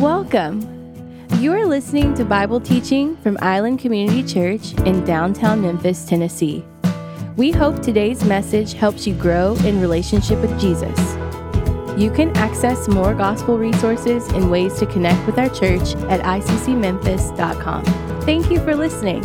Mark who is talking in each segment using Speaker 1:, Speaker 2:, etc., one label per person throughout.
Speaker 1: Welcome. You are listening to Bible teaching from Island Community Church in downtown Memphis, Tennessee. We hope today's message helps you grow in relationship with Jesus. You can access more gospel resources and ways to connect with our church at iccmemphis.com. Thank you for listening.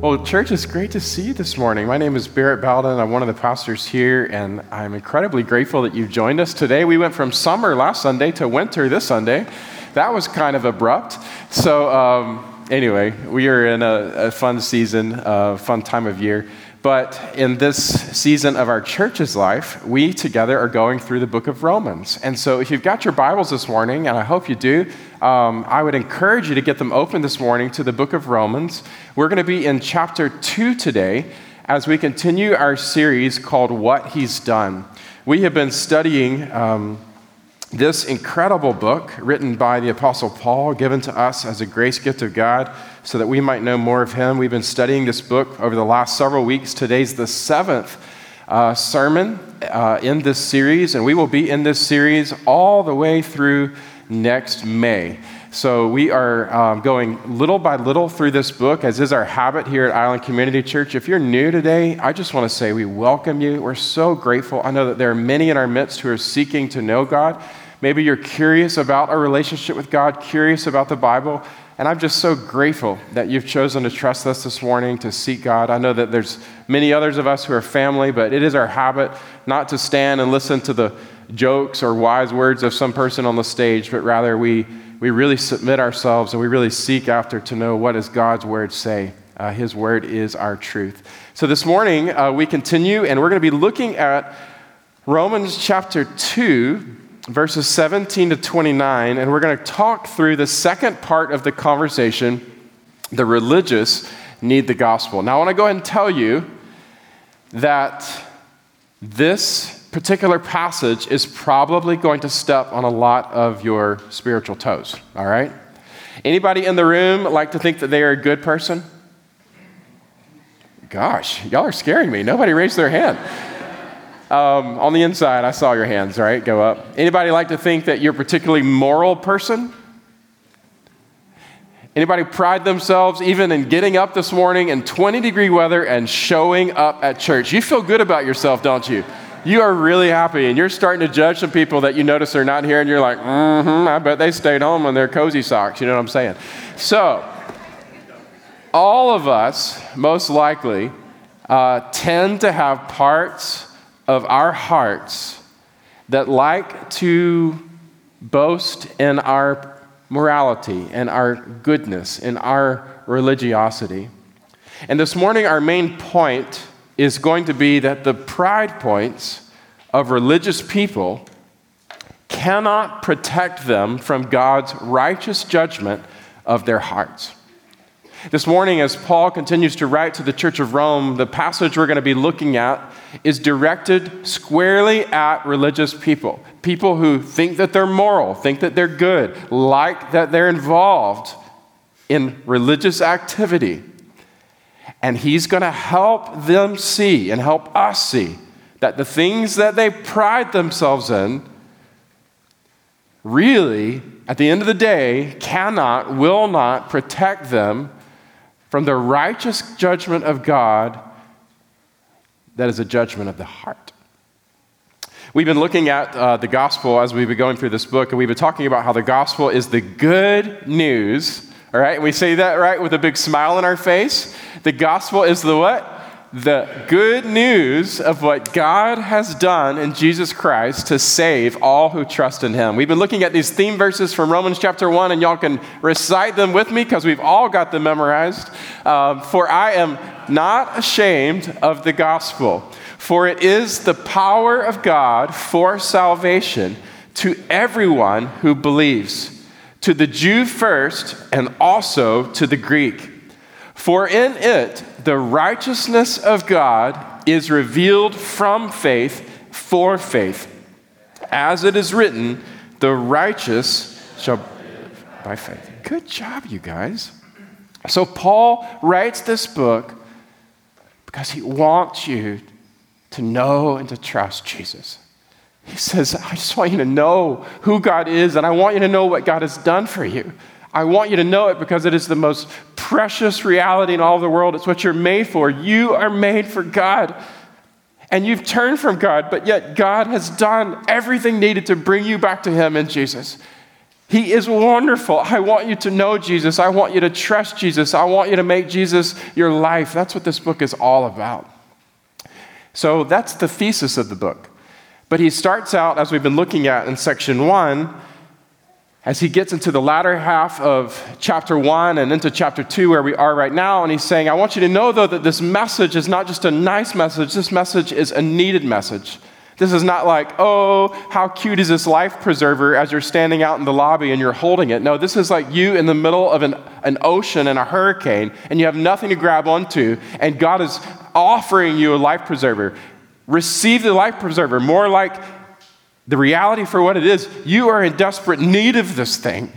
Speaker 2: Well, church, it's great to see you this morning. My name is Barrett Bowden. I'm one of the pastors here, and I'm incredibly grateful that you've joined us today. We went from summer last Sunday to winter this Sunday. That was kind of abrupt. So, um, anyway, we are in a, a fun season, a fun time of year. But in this season of our church's life, we together are going through the book of Romans. And so, if you've got your Bibles this morning, and I hope you do, um, I would encourage you to get them open this morning to the book of Romans. We're going to be in chapter 2 today as we continue our series called What He's Done. We have been studying. Um, this incredible book written by the Apostle Paul, given to us as a grace gift of God so that we might know more of him. We've been studying this book over the last several weeks. Today's the seventh uh, sermon uh, in this series, and we will be in this series all the way through next May. So we are um, going little by little through this book, as is our habit here at Island Community Church. If you're new today, I just want to say we welcome you. We're so grateful. I know that there are many in our midst who are seeking to know God. Maybe you're curious about our relationship with God, curious about the Bible. And I'm just so grateful that you've chosen to trust us this morning to seek God. I know that there's many others of us who are family, but it is our habit not to stand and listen to the jokes or wise words of some person on the stage, but rather we, we really submit ourselves and we really seek after to know what does God's word say. Uh, his word is our truth. So this morning uh, we continue and we're going to be looking at Romans chapter 2 verses 17 to 29, and we're going to talk through the second part of the conversation the religious need the gospel. Now, I want to go ahead and tell you that this particular passage is probably going to step on a lot of your spiritual toes, all right? Anybody in the room like to think that they are a good person? Gosh, y'all are scaring me. Nobody raised their hand. Um, on the inside, I saw your hands, right? Go up. Anybody like to think that you're a particularly moral person? Anybody pride themselves even in getting up this morning in 20 degree weather and showing up at church? You feel good about yourself, don't you? You are really happy, and you're starting to judge some people that you notice are not here, and you're like, mm hmm, I bet they stayed home in their cozy socks. You know what I'm saying? So, all of us, most likely, uh, tend to have parts of our hearts that like to boast in our morality and our goodness and our religiosity. And this morning, our main point is going to be that the pride points of religious people cannot protect them from God's righteous judgment of their hearts. This morning, as Paul continues to write to the Church of Rome, the passage we're going to be looking at is directed squarely at religious people. People who think that they're moral, think that they're good, like that they're involved in religious activity. And he's going to help them see and help us see that the things that they pride themselves in really, at the end of the day, cannot, will not protect them from the righteous judgment of God that is a judgment of the heart. We've been looking at uh, the gospel as we've been going through this book, and we've been talking about how the gospel is the good news. All right, we say that right with a big smile on our face. The gospel is the what? The good news of what God has done in Jesus Christ to save all who trust in Him. We've been looking at these theme verses from Romans chapter 1, and y'all can recite them with me because we've all got them memorized. Um, for I am not ashamed of the gospel, for it is the power of God for salvation to everyone who believes, to the Jew first, and also to the Greek. For in it, the righteousness of God is revealed from faith for faith. As it is written, the righteous shall by faith. Good job, you guys. So, Paul writes this book because he wants you to know and to trust Jesus. He says, I just want you to know who God is, and I want you to know what God has done for you. I want you to know it because it is the most precious reality in all the world. It's what you're made for. You are made for God. And you've turned from God, but yet God has done everything needed to bring you back to Him in Jesus. He is wonderful. I want you to know Jesus. I want you to trust Jesus. I want you to make Jesus your life. That's what this book is all about. So that's the thesis of the book. But he starts out, as we've been looking at in section one, as he gets into the latter half of chapter one and into chapter two, where we are right now, and he's saying, I want you to know, though, that this message is not just a nice message, this message is a needed message. This is not like, oh, how cute is this life preserver as you're standing out in the lobby and you're holding it. No, this is like you in the middle of an, an ocean and a hurricane and you have nothing to grab onto, and God is offering you a life preserver. Receive the life preserver, more like the reality for what it is, you are in desperate need of this thing.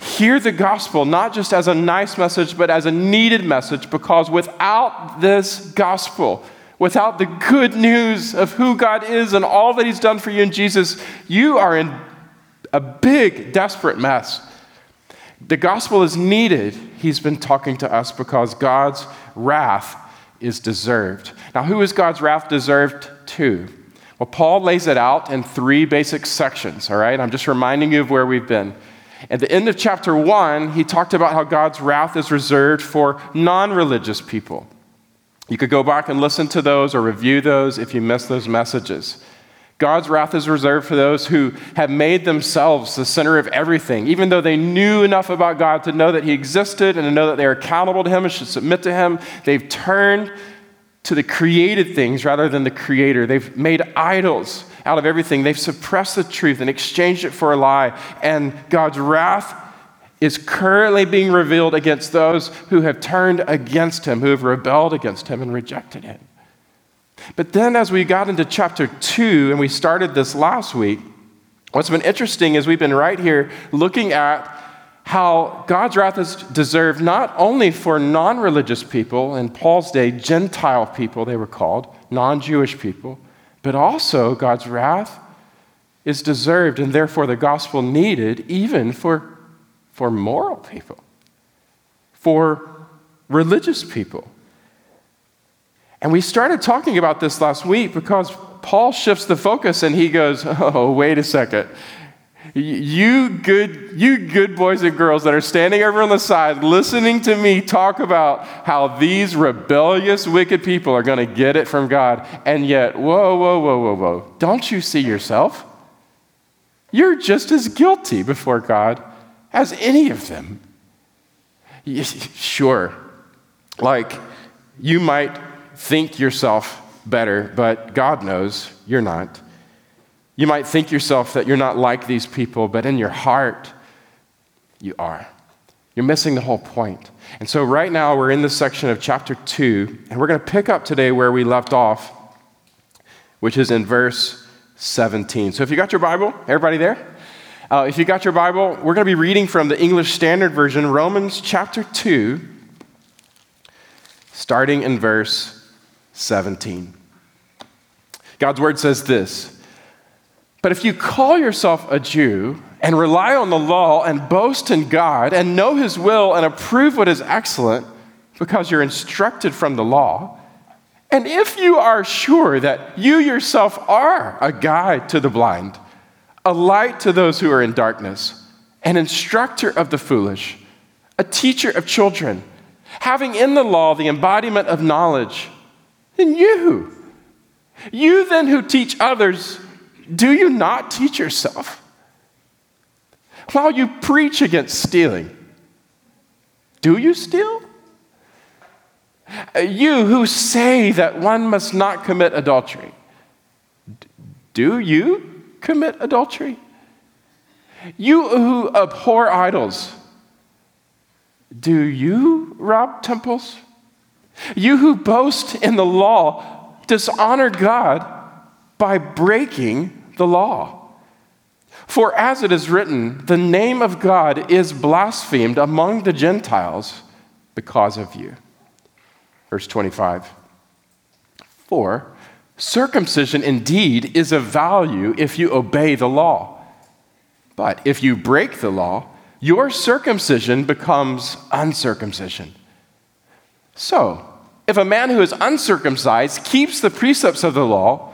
Speaker 2: Hear the gospel not just as a nice message, but as a needed message, because without this gospel, without the good news of who God is and all that He's done for you in Jesus, you are in a big, desperate mess. The gospel is needed, He's been talking to us, because God's wrath is deserved. Now, who is God's wrath deserved to? Well, Paul lays it out in three basic sections, all right? I'm just reminding you of where we've been. At the end of chapter one, he talked about how God's wrath is reserved for non religious people. You could go back and listen to those or review those if you missed those messages. God's wrath is reserved for those who have made themselves the center of everything, even though they knew enough about God to know that He existed and to know that they are accountable to Him and should submit to Him. They've turned to the created things rather than the creator. They've made idols out of everything. They've suppressed the truth and exchanged it for a lie. And God's wrath is currently being revealed against those who have turned against him, who have rebelled against him and rejected him. But then, as we got into chapter two, and we started this last week, what's been interesting is we've been right here looking at how God's wrath is deserved not only for non religious people, in Paul's day, Gentile people, they were called, non Jewish people, but also God's wrath is deserved and therefore the gospel needed even for, for moral people, for religious people. And we started talking about this last week because Paul shifts the focus and he goes, Oh, wait a second. You good, you good boys and girls that are standing over on the side listening to me talk about how these rebellious, wicked people are going to get it from God. And yet, whoa, whoa, whoa, whoa, whoa. Don't you see yourself? You're just as guilty before God as any of them. Sure, like you might think yourself better, but God knows you're not. You might think yourself that you're not like these people, but in your heart, you are. You're missing the whole point. And so, right now, we're in this section of chapter 2, and we're going to pick up today where we left off, which is in verse 17. So, if you got your Bible, everybody there? Uh, if you got your Bible, we're going to be reading from the English Standard Version, Romans chapter 2, starting in verse 17. God's word says this. But if you call yourself a Jew and rely on the law and boast in God and know his will and approve what is excellent because you're instructed from the law, and if you are sure that you yourself are a guide to the blind, a light to those who are in darkness, an instructor of the foolish, a teacher of children, having in the law the embodiment of knowledge, then you, you then who teach others, do you not teach yourself? While you preach against stealing, do you steal? You who say that one must not commit adultery, do you commit adultery? You who abhor idols, do you rob temples? You who boast in the law, dishonor God by breaking the law. For as it is written, the name of God is blasphemed among the Gentiles because of you. Verse 25. For Circumcision indeed is of value if you obey the law. But if you break the law, your circumcision becomes uncircumcision. So, if a man who is uncircumcised keeps the precepts of the law,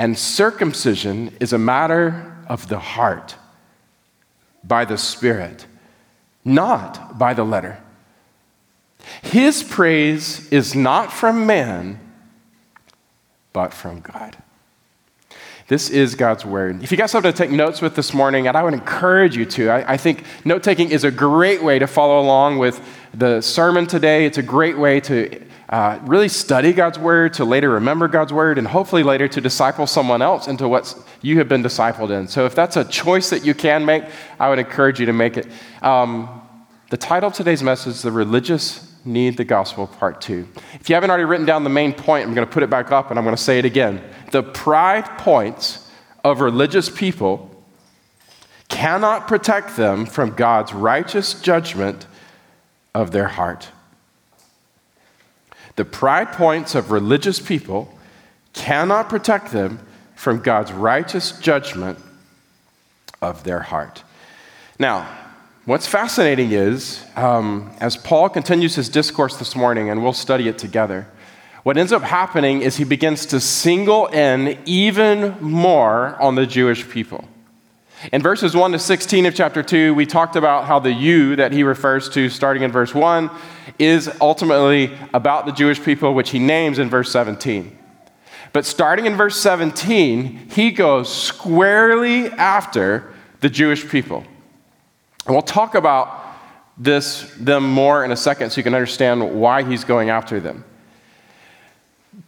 Speaker 2: And circumcision is a matter of the heart, by the Spirit, not by the letter. His praise is not from man, but from God. This is God's word. If you got something to take notes with this morning, and I would encourage you to, I, I think note taking is a great way to follow along with the sermon today. It's a great way to uh, really study God's word, to later remember God's word, and hopefully later to disciple someone else into what you have been discipled in. So if that's a choice that you can make, I would encourage you to make it. Um, the title of today's message The Religious need the gospel, part two. If you haven't already written down the main point, I'm going to put it back up and I'm going to say it again. The pride points of religious people cannot protect them from God's righteous judgment of their heart. The pride points of religious people cannot protect them from God's righteous judgment of their heart. Now, What's fascinating is, um, as Paul continues his discourse this morning, and we'll study it together, what ends up happening is he begins to single in even more on the Jewish people. In verses 1 to 16 of chapter 2, we talked about how the you that he refers to starting in verse 1 is ultimately about the Jewish people, which he names in verse 17. But starting in verse 17, he goes squarely after the Jewish people. And we'll talk about this, them more in a second so you can understand why he's going after them.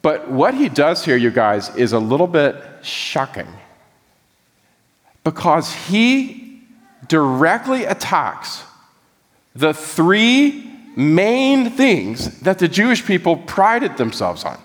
Speaker 2: But what he does here, you guys, is a little bit shocking because he directly attacks the three main things that the Jewish people prided themselves on.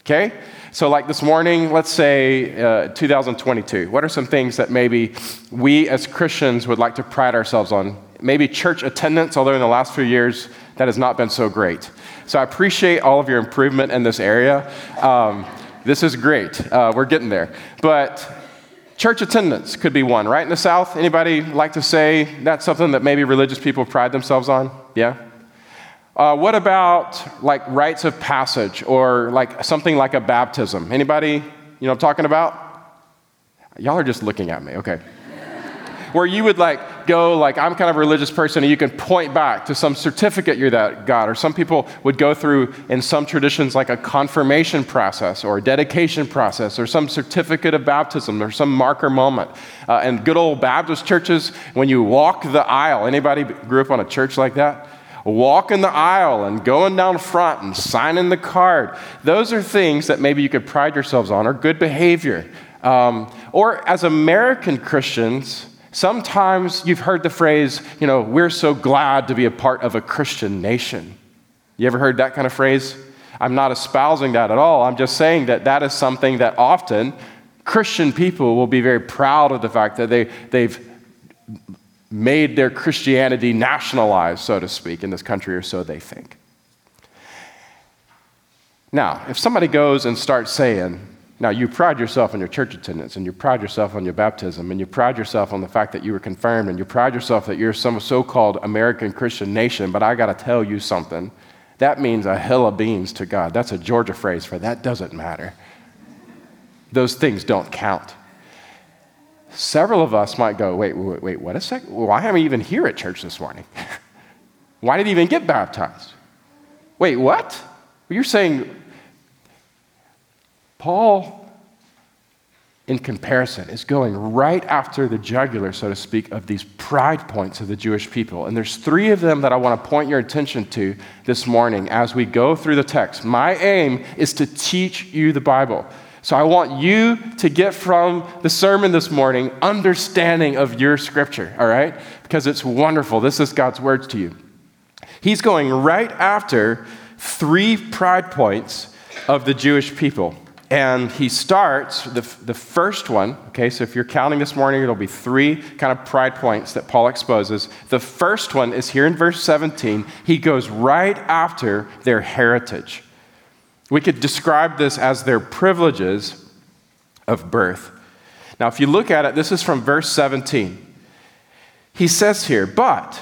Speaker 2: Okay? So, like this morning, let's say uh, 2022, what are some things that maybe we as Christians would like to pride ourselves on? Maybe church attendance, although in the last few years that has not been so great. So, I appreciate all of your improvement in this area. Um, this is great. Uh, we're getting there. But church attendance could be one, right? In the South, anybody like to say that's something that maybe religious people pride themselves on? Yeah? Uh, what about like rites of passage or like something like a baptism? Anybody, you know I'm talking about? Y'all are just looking at me, okay. Where you would like go, like, I'm kind of a religious person, and you can point back to some certificate you're that God. Or some people would go through, in some traditions, like a confirmation process or a dedication process or some certificate of baptism or some marker moment. Uh, and good old Baptist churches, when you walk the aisle, anybody grew up on a church like that? walking the aisle and going down front and signing the card. Those are things that maybe you could pride yourselves on or good behavior. Um, or as American Christians, sometimes you've heard the phrase, you know, we're so glad to be a part of a Christian nation. You ever heard that kind of phrase? I'm not espousing that at all. I'm just saying that that is something that often Christian people will be very proud of the fact that they, they've made their Christianity nationalized, so to speak, in this country, or so they think. Now, if somebody goes and starts saying, now you pride yourself on your church attendance, and you pride yourself on your baptism, and you pride yourself on the fact that you were confirmed, and you pride yourself that you're some so called American Christian nation, but I got to tell you something. That means a hill of beans to God. That's a Georgia phrase for that doesn't matter. Those things don't count. Several of us might go, wait, wait, wait, what a sec? Why am I even here at church this morning? Why did he even get baptized? Wait, what? You're saying Paul, in comparison, is going right after the jugular, so to speak, of these pride points of the Jewish people. And there's three of them that I want to point your attention to this morning as we go through the text. My aim is to teach you the Bible So I want you to get from the sermon this morning understanding of your scripture, all right? Because it's wonderful. This is God's words to you. He's going right after three pride points of the Jewish people. And he starts the, the first one, okay, so if you're counting this morning, it'll be three kind of pride points that Paul exposes. The first one is here in verse 17. He goes right after their heritage. We could describe this as their privileges of birth. Now, if you look at it, this is from verse 17. He says here, but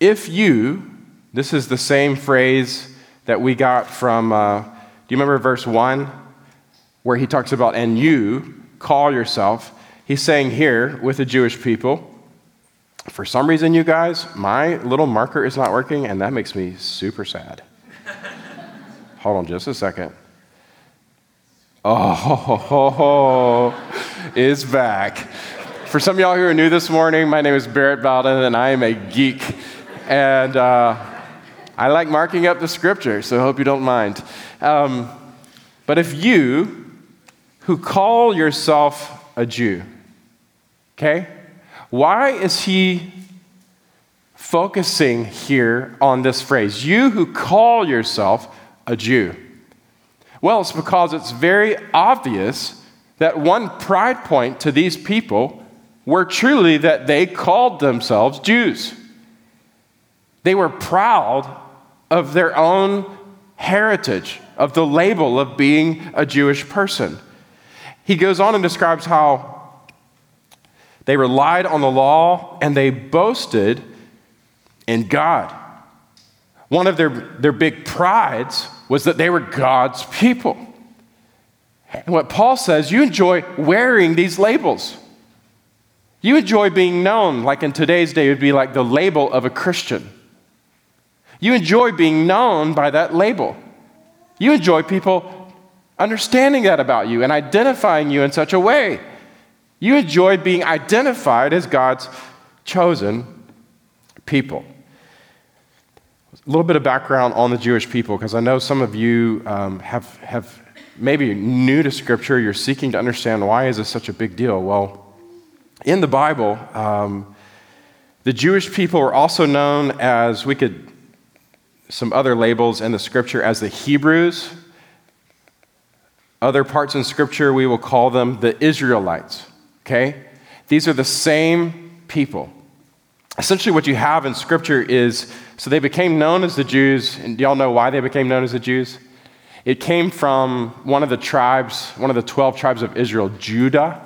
Speaker 2: if you, this is the same phrase that we got from, uh, do you remember verse 1 where he talks about, and you call yourself? He's saying here with the Jewish people, for some reason, you guys, my little marker is not working, and that makes me super sad. Hold on just a second. Oh, is back. For some of y'all who are new this morning, my name is Barrett Bowden, and I am a geek. And uh, I like marking up the scripture, so I hope you don't mind. Um, but if you, who call yourself a Jew, okay, why is he focusing here on this phrase? You who call yourself a Jew? Well, it's because it's very obvious that one pride point to these people were truly that they called themselves Jews. They were proud of their own heritage, of the label of being a Jewish person. He goes on and describes how they relied on the law and they boasted in God. One of their, their big prides was that they were God's people. And what Paul says, you enjoy wearing these labels. You enjoy being known, like in today's day, it would be like the label of a Christian. You enjoy being known by that label. You enjoy people understanding that about you and identifying you in such a way. You enjoy being identified as God's chosen people. A little bit of background on the Jewish people, because I know some of you um, have, have maybe new to Scripture, you're seeking to understand why is this such a big deal. Well, in the Bible, um, the Jewish people were also known as, we could, some other labels in the Scripture as the Hebrews. Other parts in Scripture, we will call them the Israelites, okay? These are the same people. Essentially, what you have in Scripture is so they became known as the Jews, and do y'all know why they became known as the Jews? It came from one of the tribes, one of the 12 tribes of Israel, Judah,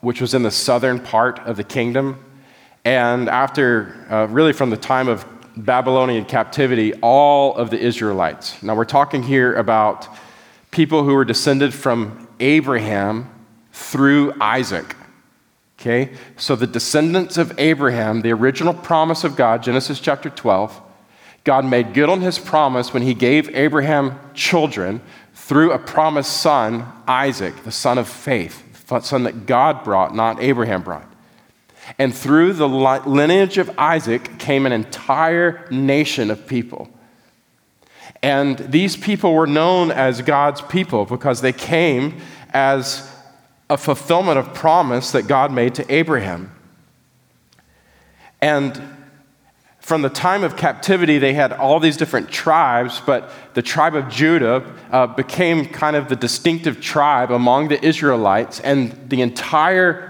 Speaker 2: which was in the southern part of the kingdom. And after, uh, really from the time of Babylonian captivity, all of the Israelites. Now we're talking here about people who were descended from Abraham through Isaac. Okay? So the descendants of Abraham, the original promise of God, Genesis chapter 12, God made good on his promise when he gave Abraham children through a promised son, Isaac, the son of faith, the son that God brought, not Abraham brought. And through the lineage of Isaac came an entire nation of people. And these people were known as God's people because they came as a fulfillment of promise that God made to Abraham. And from the time of captivity, they had all these different tribes, but the tribe of Judah uh, became kind of the distinctive tribe among the Israelites, and the entire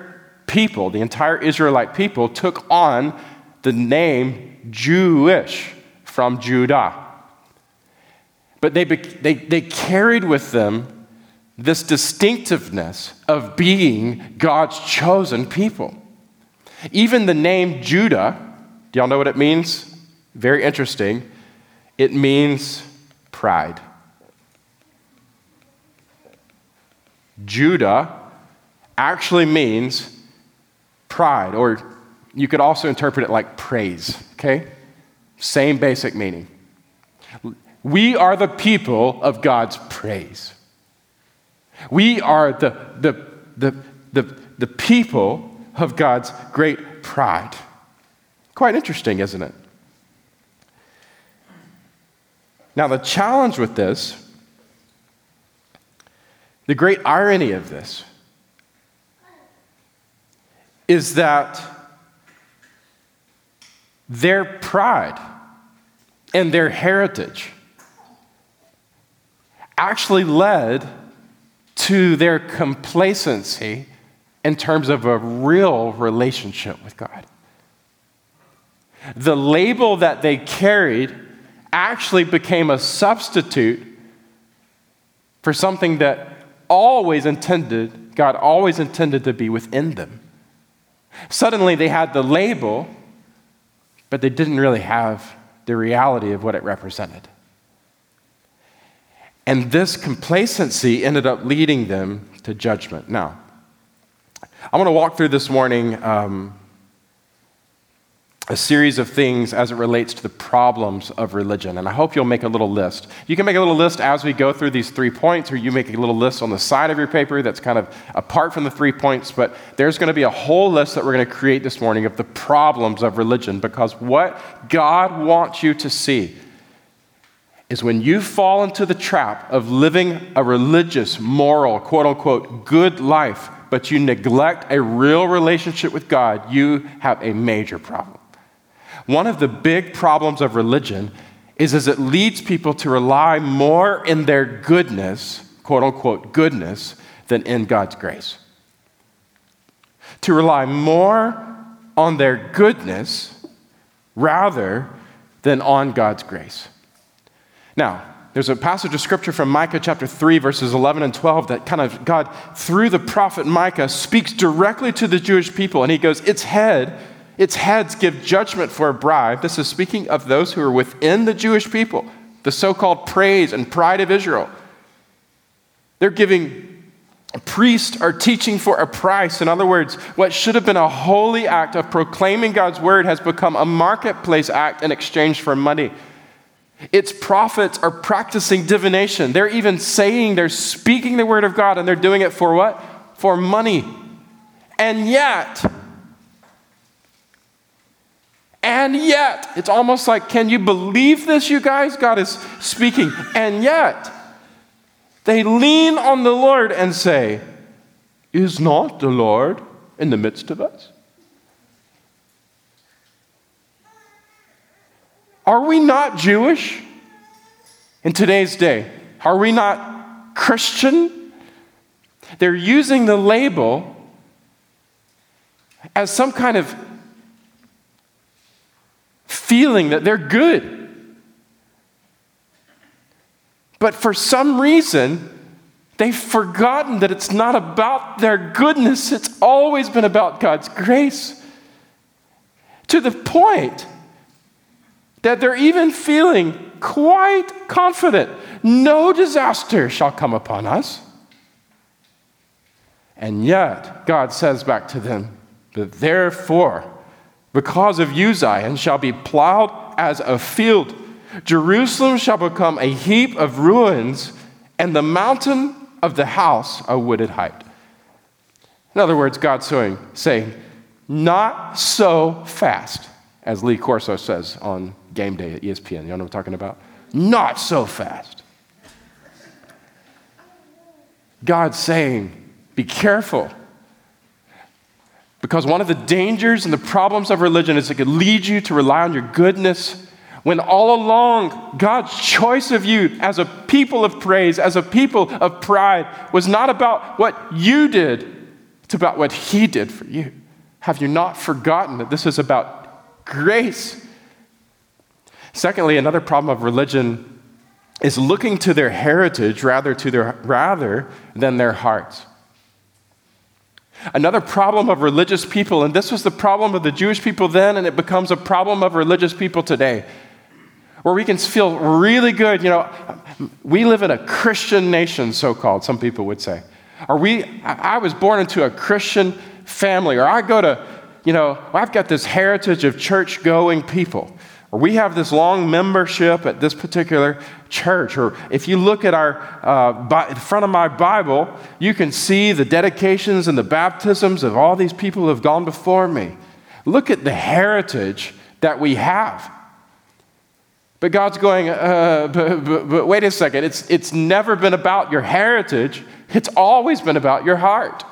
Speaker 2: people, the entire Israelite people, took on the name Jewish from Judah. But they, they, they carried with them this distinctiveness of being God's chosen people. Even the name Judah, do y'all know what it means? Very interesting. It means pride. Judah actually means pride, or you could also interpret it like praise, okay? Same basic meaning. We are the people of God's praise. We are the, the, the, the, the people of God's great pride. Quite interesting, isn't it? Now, the challenge with this The great irony of this is that their pride and their heritage actually led to their complacency in terms of a real relationship with God. The label that they carried actually became a substitute for something that always intended, God always intended to be within them. Suddenly they had the label, but they didn't really have the reality of what it represented. And this complacency ended up leading them to judgment. Now, I want to walk through this morning um, a series of things as it relates to the problems of religion. And I hope you'll make a little list. You can make a little list as we go through these three points, or you make a little list on the side of your paper that's kind of apart from the three points. But there's going to be a whole list that we're going to create this morning of the problems of religion because what God wants you to see is when you fall into the trap of living a religious, moral, quote unquote, good life, but you neglect a real relationship with God, you have a major problem. One of the big problems of religion is as it leads people to rely more in their goodness, quote unquote goodness, than in God's grace. To rely more on their goodness rather than on God's grace. Now, there's a passage of scripture from Micah chapter 3, verses 11 and 12, that kind of God, through the prophet Micah, speaks directly to the Jewish people. And he goes, Its head its heads give judgment for a bribe. This is speaking of those who are within the Jewish people, the so called praise and pride of Israel. They're giving priests are teaching for a price. In other words, what should have been a holy act of proclaiming God's word has become a marketplace act in exchange for money. Its prophets are practicing divination. They're even saying they're speaking the word of God and they're doing it for what? For money. And yet, and yet, it's almost like, can you believe this, you guys? God is speaking. And yet, they lean on the Lord and say, Is not the Lord in the midst of us? Are we not Jewish in today's day? Are we not Christian? They're using the label as some kind of feeling that they're good. But for some reason, they've forgotten that it's not about their goodness, it's always been about God's grace. To the point that they're even feeling quite confident no disaster shall come upon us. And yet, God says back to them, that therefore, because of you, Zion shall be plowed as a field. Jerusalem shall become a heap of ruins, and the mountain of the house a wooded height. In other words, God's saying, not so fast, as Lee Corso says on game day at ESPN. You know what I'm talking about? Not so fast. God's saying, be careful. Because one of the dangers and the problems of religion is it could lead you to rely on your goodness when all along God's choice of you as a people of praise, as a people of pride, was not about what you did, it's about what He did for you. Have you not forgotten that this is about grace? Secondly, another problem of religion is looking to their heritage rather, to their, rather than their hearts. Another problem of religious people, and this was the problem of the Jewish people then, and it becomes a problem of religious people today, where we can feel really good. You know, we live in a Christian nation, so called, some people would say. Or we, I was born into a Christian family, or I go to, you know, I've got this heritage of church going people or we have this long membership at this particular church, or if you look at our uh, bi- front of my Bible, you can see the dedications and the baptisms of all these people who have gone before me. Look at the heritage that we have. But God's going, uh, but, but, but wait a second, it's, it's never been about your heritage, it's always been about your heart.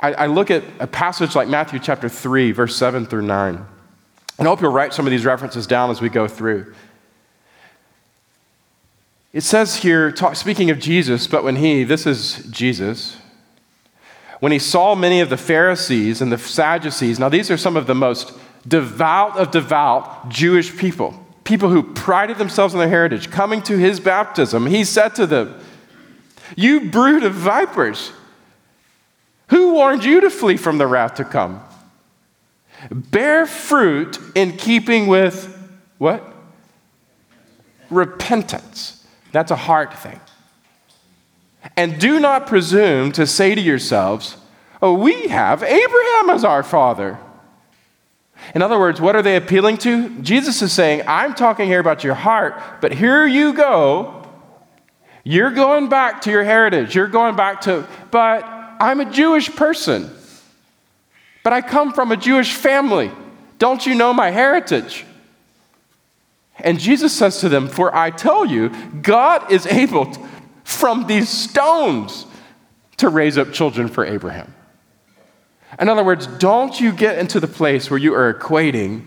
Speaker 2: I, I look at a passage like Matthew chapter 3, verse 7 through 9. And I hope you'll write some of these references down as we go through. It says here, talk, speaking of Jesus, but when he, this is Jesus, when he saw many of the Pharisees and the Sadducees, now these are some of the most devout of devout Jewish people, people who prided themselves on their heritage, coming to his baptism, he said to them, You brood of vipers, who warned you to flee from the wrath to come? Bear fruit in keeping with what? Repentance. That's a heart thing. And do not presume to say to yourselves, Oh, we have Abraham as our father. In other words, what are they appealing to? Jesus is saying, I'm talking here about your heart, but here you go. You're going back to your heritage. You're going back to, but I'm a Jewish person. But I come from a Jewish family. Don't you know my heritage? And Jesus says to them, For I tell you, God is able to, from these stones to raise up children for Abraham. In other words, don't you get into the place where you are equating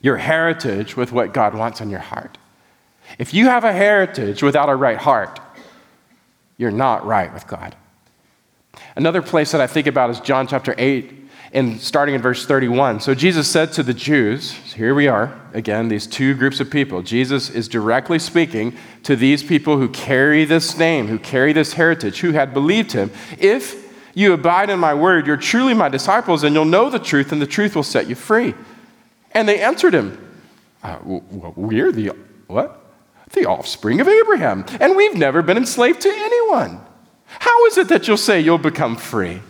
Speaker 2: your heritage with what God wants in your heart. If you have a heritage without a right heart, you're not right with God. Another place that I think about is John chapter 8, and starting in verse 31. So Jesus said to the Jews, here we are, again, these two groups of people. Jesus is directly speaking to these people who carry this name, who carry this heritage, who had believed him. If you abide in my word, you're truly my disciples, and you'll know the truth, and the truth will set you free. And they answered him, uh, We're the what? The offspring of Abraham, and we've never been enslaved to anyone. How is it that you'll say you'll become free?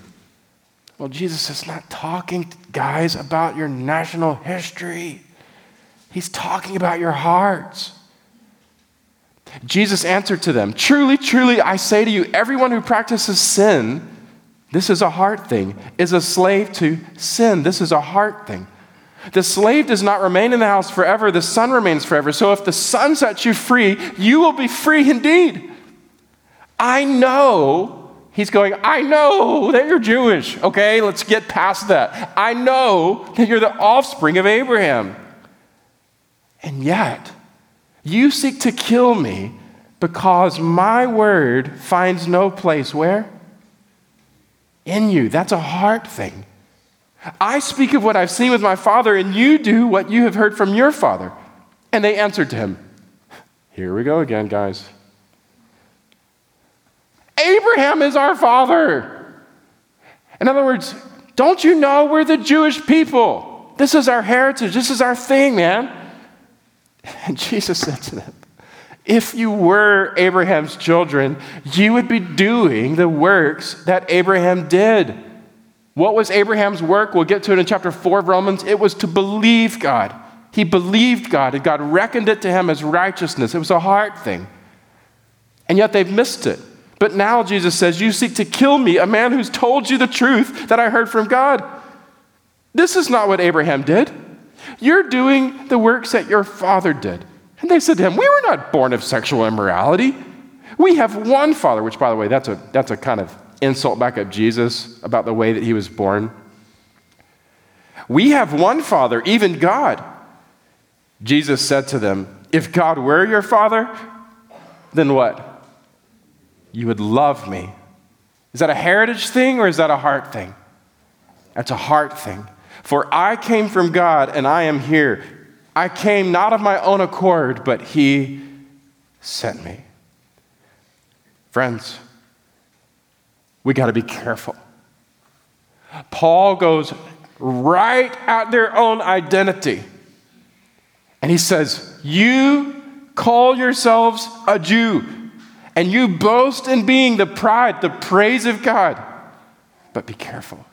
Speaker 2: Well, Jesus is not talking, guys, about your national history. He's talking about your hearts. Jesus answered to them, Truly, truly, I say to you, everyone who practices sin this is a heart thing, is a slave to sin. This is a heart thing. The slave does not remain in the house forever, the son remains forever. So if the son sets you free, you will be free indeed. I know, he's going, I know that you're Jewish, okay? Let's get past that. I know that you're the offspring of Abraham. And yet, you seek to kill me because my word finds no place where? in you. That's a heart thing. I speak of what I've seen with my father, and you do what you have heard from your father. And they answered to him, Here we go again, guys. Abraham is our father. In other words, don't you know we're the Jewish people? This is our heritage. This is our thing, man. And Jesus said to them, if you were Abraham's children, you would be doing the works that Abraham did. What was Abraham's work? We'll get to it in chapter 4 of Romans. It was to believe God. He believed God, and God reckoned it to him as righteousness. It was a hard thing. And yet they've missed it. But now Jesus says, You seek to kill me, a man who's told you the truth that I heard from God. This is not what Abraham did. You're doing the works that your father did. And they said to him, We were not born of sexual immorality. We have one Father, which, by the way, that's a, that's a kind of insult back at Jesus about the way that he was born. We have one Father, even God. Jesus said to them, If God were your Father, then what? You would love me. Is that a heritage thing or is that a heart thing? That's a heart thing. For I came from God and I am here. I came not of my own accord, but He sent me. Friends, we got to be careful. Paul goes right at their own identity. And he says, You call yourselves a Jew, and you boast in being the pride, the praise of God. But be careful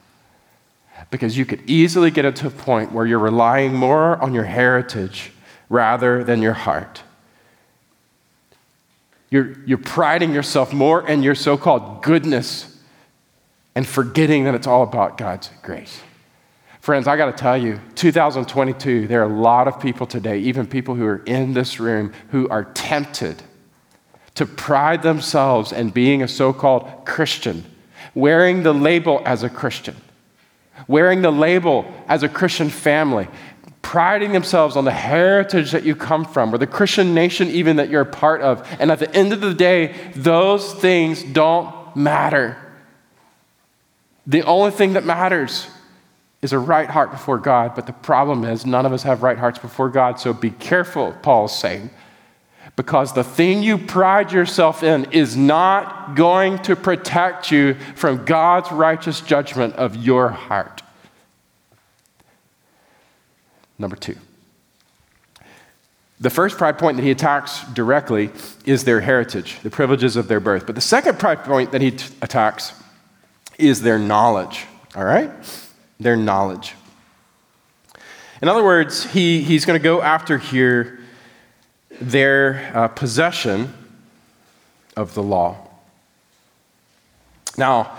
Speaker 2: because you could easily get into a point where you're relying more on your heritage rather than your heart. You're, you're priding yourself more in your so called goodness and forgetting that it's all about God's grace. Friends, I got to tell you, 2022, there are a lot of people today, even people who are in this room, who are tempted to pride themselves in being a so called Christian, wearing the label as a Christian, wearing the label as a Christian family, priding themselves on the heritage that you come from or the Christian nation, even that you're a part of. And at the end of the day, those things don't matter. The only thing that matters is a right heart before God. But the problem is, none of us have right hearts before God. So be careful, Paul's saying, because the thing you pride yourself in is not going to protect you from God's righteous judgment of your heart. Number two. The first pride point that he attacks directly is their heritage, the privileges of their birth. But the second pride point that he t- attacks is their knowledge, all right? Their knowledge. In other words, he, he's going to go after here their uh, possession of the law. Now,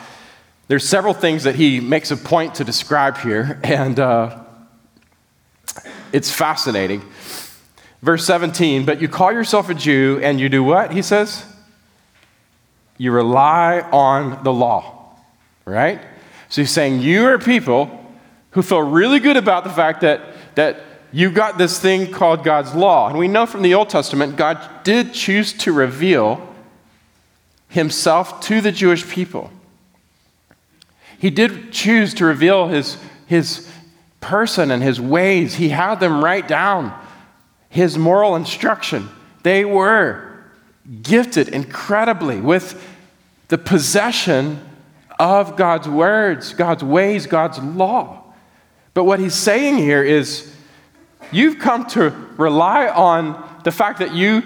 Speaker 2: there's several things that he makes a point to describe here, and uh, it's fascinating. Verse 17, but you call yourself a Jew and you do what? He says, you rely on the law, right? So he's saying you are people who feel really good about the fact that, that you got this thing called God's law. And we know from the Old Testament, God did choose to reveal himself to the Jewish people. He did choose to reveal his, his person and his ways. He had them write down his moral instruction. They were gifted incredibly with the possession of God's words, God's ways, God's law. But what he's saying here is you've come to rely on the fact that you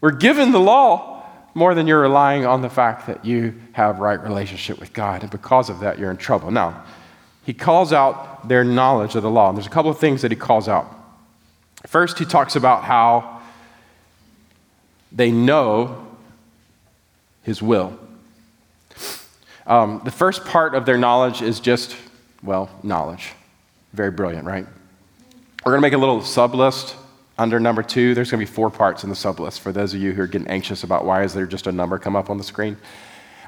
Speaker 2: were given the law more than you're relying on the fact that you have right relationship with God. And because of that, you're in trouble. Now, he calls out their knowledge of the law. And there's a couple of things that he calls out. First, he talks about how they know his will. Um, the first part of their knowledge is just, well, knowledge. Very brilliant, right? We're going to make a little sub list under number two. There's going to be four parts in the sub list for those of you who are getting anxious about why is there just a number come up on the screen.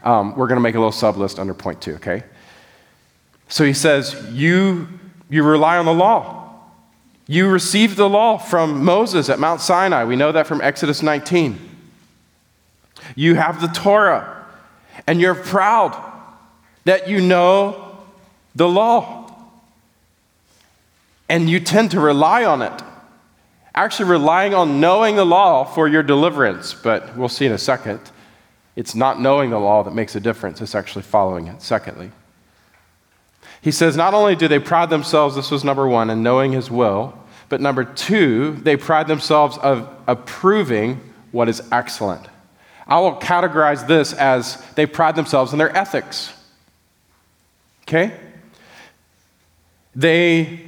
Speaker 2: Um, we're going to make a little sub list under point two, okay? So he says, you, you rely on the law. You received the law from Moses at Mount Sinai. We know that from Exodus 19. You have the Torah, and you're proud that you know the law. And you tend to rely on it. Actually, relying on knowing the law for your deliverance. But we'll see in a second. It's not knowing the law that makes a difference, it's actually following it. Secondly, he says not only do they pride themselves, this was number one, in knowing his will, but number two, they pride themselves of approving what is excellent. I will categorize this as they pride themselves in their ethics. Okay? They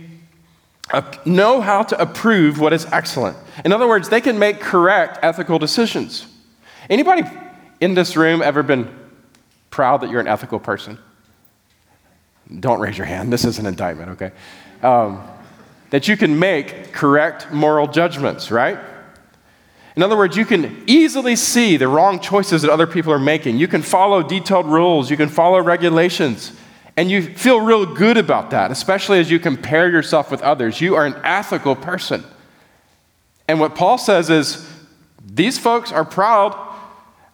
Speaker 2: know how to approve what is excellent. In other words, they can make correct ethical decisions. Anybody in this room ever been proud that you're an ethical person? Don't raise your hand. This is an indictment, okay? Um, that you can make correct moral judgments, right? In other words, you can easily see the wrong choices that other people are making. You can follow detailed rules, you can follow regulations, and you feel real good about that, especially as you compare yourself with others. You are an ethical person. And what Paul says is these folks are proud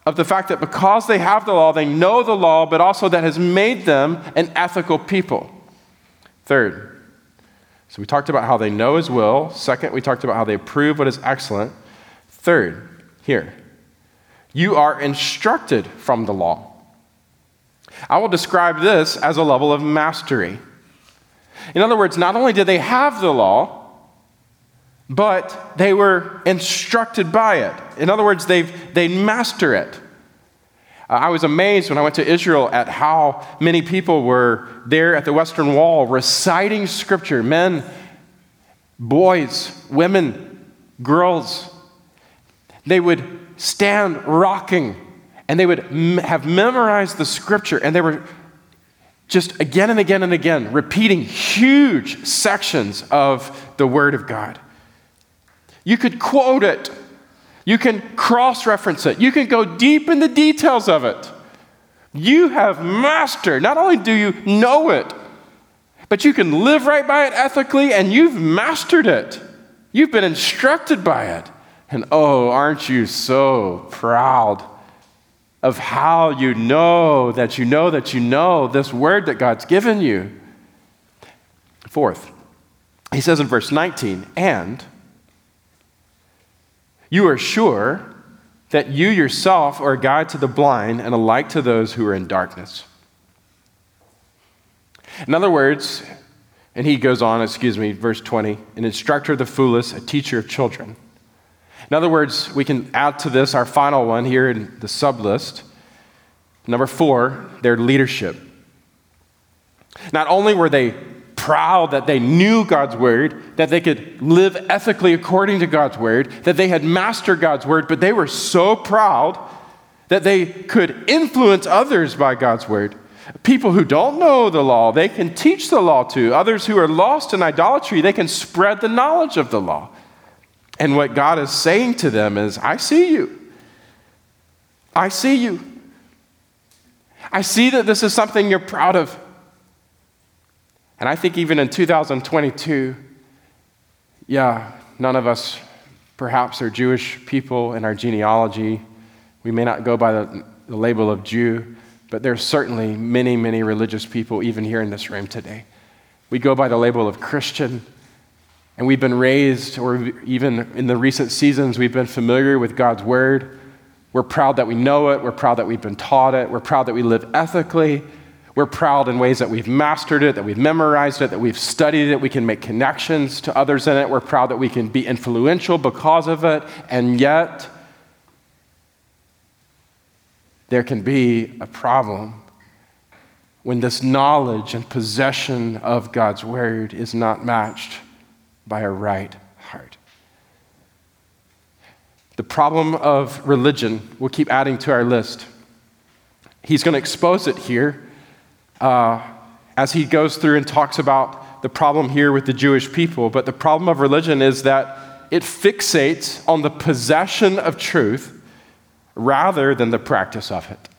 Speaker 2: of the fact that because they have the law, they know the law, but also that has made them an ethical people. Third, so we talked about how they know his will. Second, we talked about how they approve what is excellent. Third, here, you are instructed from the law. I will describe this as a level of mastery. In other words, not only did they have the law, but they were instructed by it. In other words, they they master it. Uh, I was amazed when I went to Israel at how many people were there at the Western Wall reciting scripture men, boys, women, girls. They would stand rocking and they would m- have memorized the scripture and they were just again and again and again, repeating huge sections of the Word of God. You could quote it, you can cross reference it, you can go deep in the details of it. You have mastered, not only do you know it, but you can live right by it ethically and you've mastered it. You've been instructed by it. And oh, aren't you so proud of how you know that you know that you know this word that God's given you? Fourth, he says in verse 19, and you are sure that you yourself are a guide to the blind and a light to those who are in darkness. In other words, and he goes on, excuse me, verse 20, an instructor of the foolish, a teacher of children. In other words, we can add to this our final one here in the sub list. Number four, their leadership. Not only were they proud that they knew God's word, that they could live ethically according to God's word, that they had mastered God's word, but they were so proud that they could influence others by God's word. People who don't know the law, they can teach the law to. Others who are lost in idolatry, they can spread the knowledge of the law. And what God is saying to them is, I see you. I see you. I see that this is something you're proud of. And I think even in 2022, yeah, none of us perhaps are Jewish people in our genealogy. We may not go by the, the label of Jew, but there's certainly many, many religious people even here in this room today. We go by the label of Christian, and we've been raised, or even in the recent seasons, we've been familiar with God's word. We're proud that we know it. We're proud that we've been taught it. We're proud that we live ethically. We're proud in ways that we've mastered it, that we've memorized it, that we've studied it. We can make connections to others in it. We're proud that we can be influential because of it. And yet, there can be a problem when this knowledge and possession of God's word is not matched by a right heart. The problem of religion, we'll keep adding to our list. He's going to expose it here uh, as he goes through and talks about the problem here with the Jewish people. But the problem of religion is that it fixates on the possession of truth rather than the practice of it.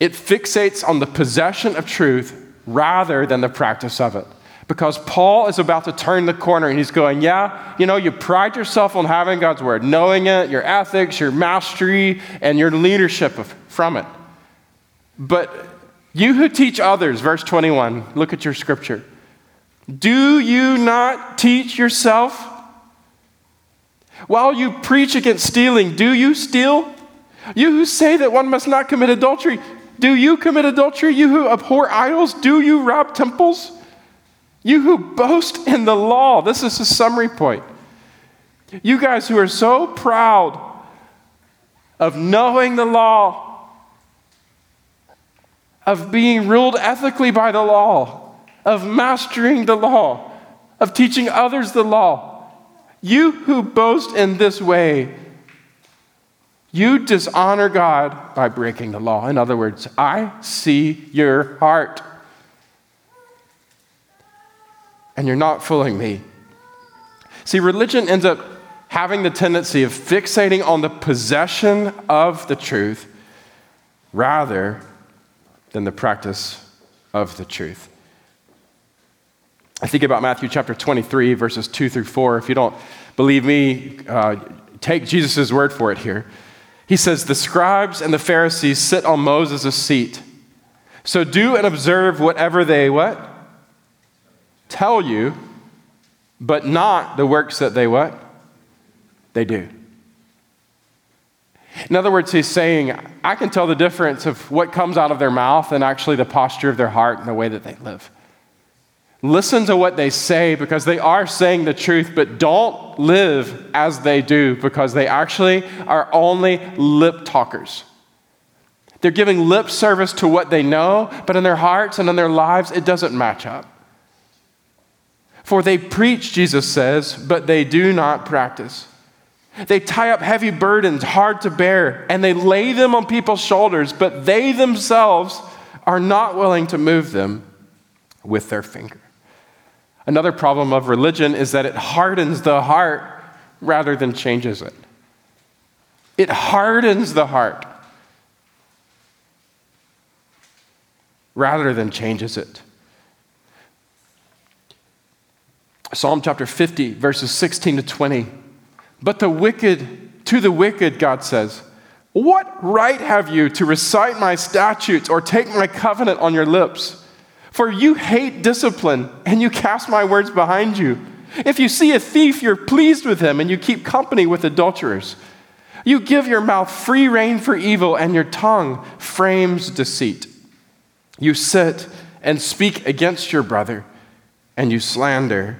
Speaker 2: It fixates on the possession of truth rather than the practice of it. Because Paul is about to turn the corner and he's going, Yeah, you know, you pride yourself on having God's word, knowing it, your ethics, your mastery, and your leadership from it. But you who teach others, verse 21, look at your scripture. Do you not teach yourself? While you preach against stealing, do you steal? You who say that one must not commit adultery, do you commit adultery? You who abhor idols, do you rob temples? You who boast in the law, this is a summary point. You guys who are so proud of knowing the law, of being ruled ethically by the law, of mastering the law, of teaching others the law. You who boast in this way, you dishonor God by breaking the law. In other words, I see your heart. And you're not fooling me. See, religion ends up having the tendency of fixating on the possession of the truth rather than the practice of the truth. I think about Matthew chapter 23, verses 2 through 4. If you don't believe me, uh, take Jesus' word for it here. He says, The scribes and the Pharisees sit on Moses' seat. So do and observe whatever they what? Tell you, but not the works that they what? They do. In other words, he's saying, I can tell the difference of what comes out of their mouth and actually the posture of their heart and the way that they live. Listen to what they say because they are saying the truth, but don't live as they do because they actually are only lip talkers. They're giving lip service to what they know, but in their hearts and in their lives, it doesn't match up. For they preach, Jesus says, but they do not practice. They tie up heavy burdens, hard to bear, and they lay them on people's shoulders, but they themselves are not willing to move them with their finger. Another problem of religion is that it hardens the heart rather than changes it. It hardens the heart rather than changes it. Psalm chapter 50, verses 16 to 20. But the wicked, to the wicked, God says, What right have you to recite my statutes or take my covenant on your lips? For you hate discipline and you cast my words behind you. If you see a thief, you're pleased with him and you keep company with adulterers. You give your mouth free rein for evil and your tongue frames deceit. You sit and speak against your brother and you slander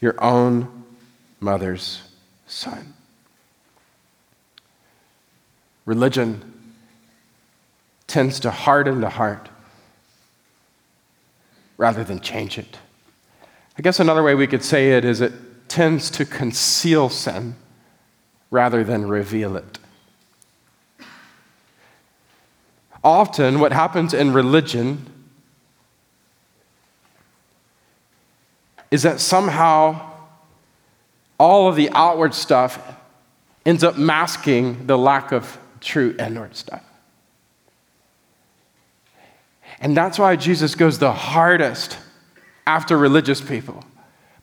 Speaker 2: your own mother's son. Religion tends to harden the heart rather than change it. I guess another way we could say it is it tends to conceal sin rather than reveal it. Often, what happens in religion is that somehow all of the outward stuff ends up masking the lack of true inward stuff. And that's why Jesus goes the hardest after religious people,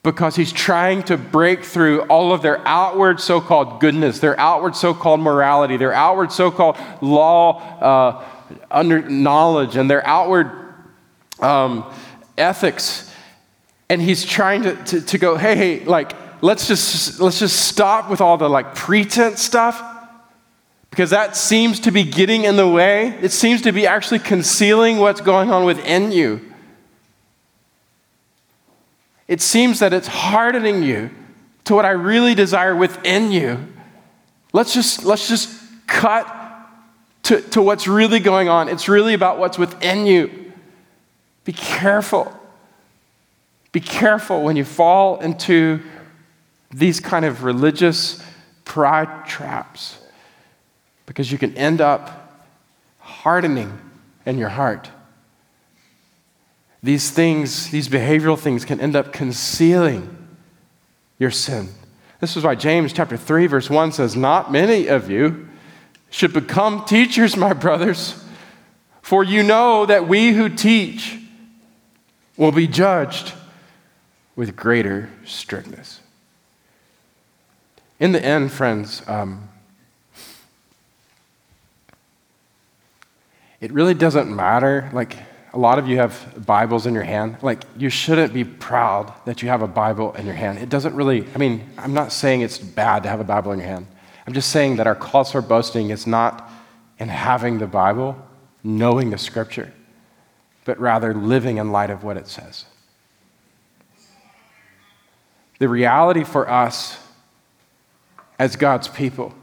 Speaker 2: because he's trying to break through all of their outward so called goodness, their outward so called morality, their outward so called law uh, under knowledge, and their outward um, ethics. And he's trying to, to, to go, hey, hey, like, let's just let's just stop with all the like pretense stuff because that seems to be getting in the way. It seems to be actually concealing what's going on within you. It seems that it's hardening you to what I really desire within you. Let's just let's just cut to, to what's really going on. It's really about what's within you. Be careful. Be careful when you fall into these kind of religious pride traps because you can end up hardening in your heart. These things, these behavioral things, can end up concealing your sin. This is why James chapter 3, verse 1 says, Not many of you should become teachers, my brothers, for you know that we who teach will be judged with greater strictness. In the end, friends, um, it really doesn't matter. Like, a lot of you have Bibles in your hand. Like, you shouldn't be proud that you have a Bible in your hand. It doesn't really, I mean, I'm not saying it's bad to have a Bible in your hand. I'm just saying that our cause for boasting is not in having the Bible, knowing the Scripture, but rather living in light of what it says. The reality for us as God's people.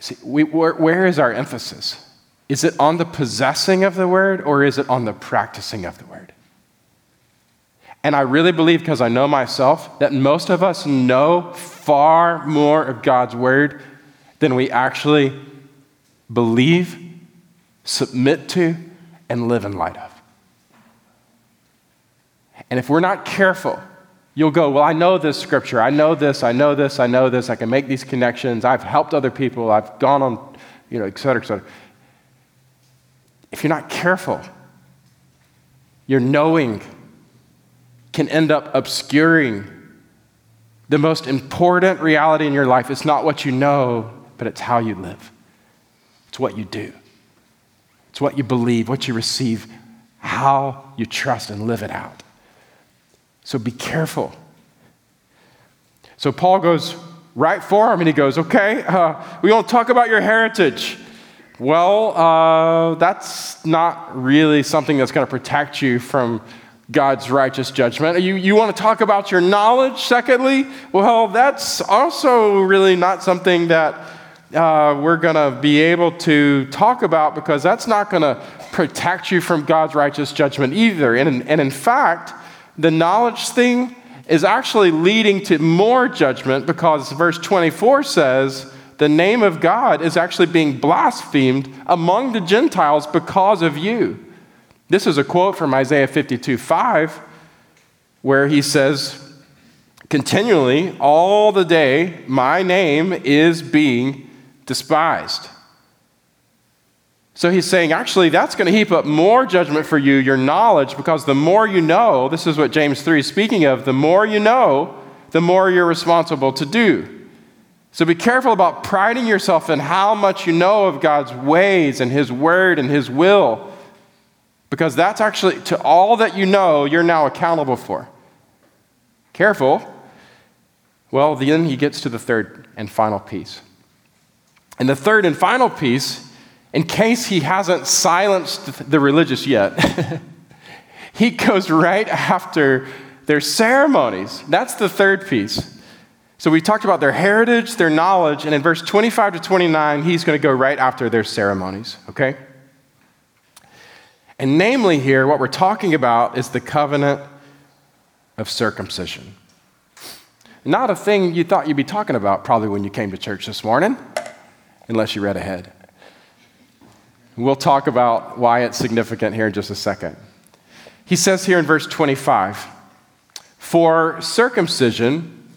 Speaker 2: See, we, where, where is our emphasis? Is it on the possessing of the word or is it on the practicing of the word? And I really believe, because I know myself, that most of us know far more of God's word than we actually believe, submit to, and live in light of. And if we're not careful, You'll go, Well, I know this scripture. I know this. I know this. I know this. I can make these connections. I've helped other people. I've gone on, you know, et cetera, et cetera. If you're not careful, your knowing can end up obscuring the most important reality in your life. It's not what you know, but it's how you live. It's what you do. It's what you believe, what you receive, how you trust and live it out. So be careful. So Paul goes right for him and he goes, Okay, uh, we want to talk about your heritage. Well, uh, that's not really something that's going to protect you from God's righteous judgment. You, you want to talk about your knowledge, secondly? Well, that's also really not something that uh, we're going to be able to talk about because that's not going to protect you from God's righteous judgment either. And, and in fact, the knowledge thing is actually leading to more judgment because verse 24 says the name of God is actually being blasphemed among the Gentiles because of you. This is a quote from Isaiah 52 5, where he says, Continually, all the day, my name is being despised. So he's saying, actually, that's going to heap up more judgment for you, your knowledge, because the more you know, this is what James 3 is speaking of, the more you know, the more you're responsible to do. So be careful about priding yourself in how much you know of God's ways and His word and His will, because that's actually, to all that you know, you're now accountable for. Careful. Well, then he gets to the third and final piece. And the third and final piece in case he hasn't silenced the religious yet, he goes right after their ceremonies. That's the third piece. So we talked about their heritage, their knowledge, and in verse 25 to 29, he's going to go right after their ceremonies, okay? And namely, here, what we're talking about is the covenant of circumcision. Not a thing you thought you'd be talking about probably when you came to church this morning, unless you read ahead. We'll talk about why it's significant here in just a second. He says here in verse 25 For circumcision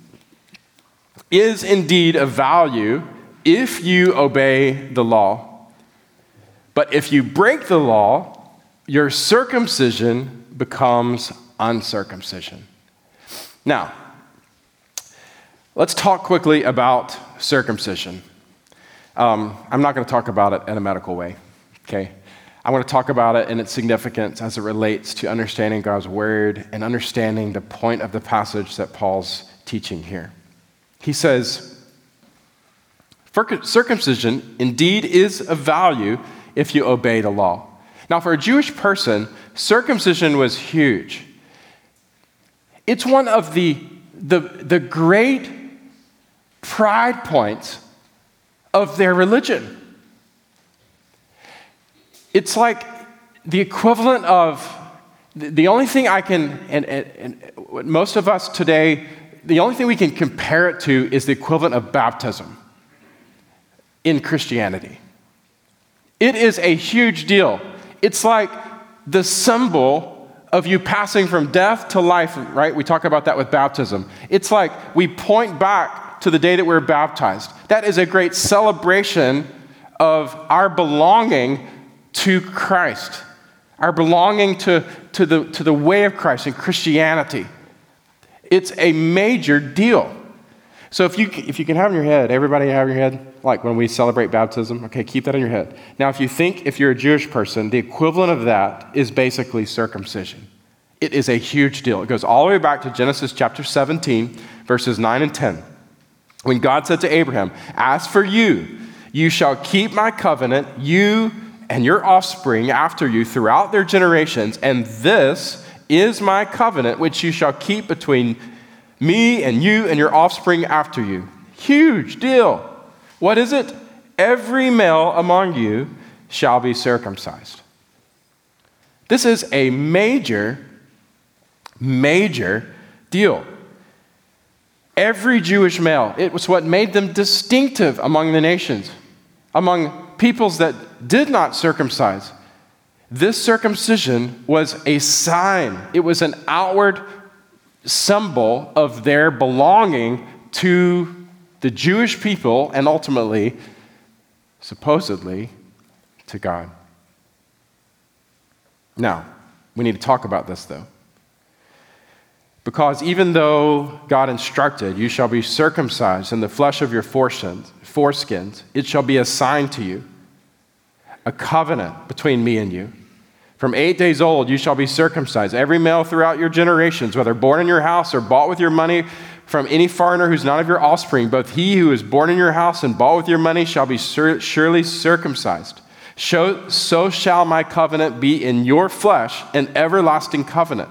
Speaker 2: is indeed of value if you obey the law. But if you break the law, your circumcision becomes uncircumcision. Now, let's talk quickly about circumcision. Um, I'm not going to talk about it in a medical way. Okay? I want to talk about it and its significance as it relates to understanding God's word and understanding the point of the passage that Paul's teaching here. He says, Circumcision indeed is of value if you obey the law. Now, for a Jewish person, circumcision was huge. It's one of the, the, the great pride points of their religion. It's like the equivalent of the only thing I can, and, and, and, most of us today, the only thing we can compare it to is the equivalent of baptism in Christianity. It is a huge deal. It's like the symbol of you passing from death to life, right? We talk about that with baptism. It's like we point back to the day that we we're baptized. That is a great celebration of our belonging to Christ, our belonging to, to, the, to the way of Christ and Christianity. It's a major deal. So if you, if you can have in your head, everybody have in your head, like when we celebrate baptism, okay, keep that in your head. Now, if you think if you're a Jewish person, the equivalent of that is basically circumcision. It is a huge deal. It goes all the way back to Genesis chapter 17, verses 9 and 10. When God said to Abraham, As for you, you shall keep my covenant, you and your offspring after you throughout their generations, and this is my covenant which you shall keep between me and you and your offspring after you. Huge deal. What is it? Every male among you shall be circumcised. This is a major, major deal. Every Jewish male, it was what made them distinctive among the nations, among peoples that did not circumcise, this circumcision was a sign, it was an outward symbol of their belonging to the Jewish people and ultimately, supposedly, to God. Now, we need to talk about this though. Because even though God instructed, you shall be circumcised in the flesh of your foreskins, it shall be a sign to you, a covenant between me and you. From eight days old, you shall be circumcised, every male throughout your generations, whether born in your house or bought with your money from any foreigner who's not of your offspring. Both he who is born in your house and bought with your money shall be surely circumcised. So shall my covenant be in your flesh, an everlasting covenant.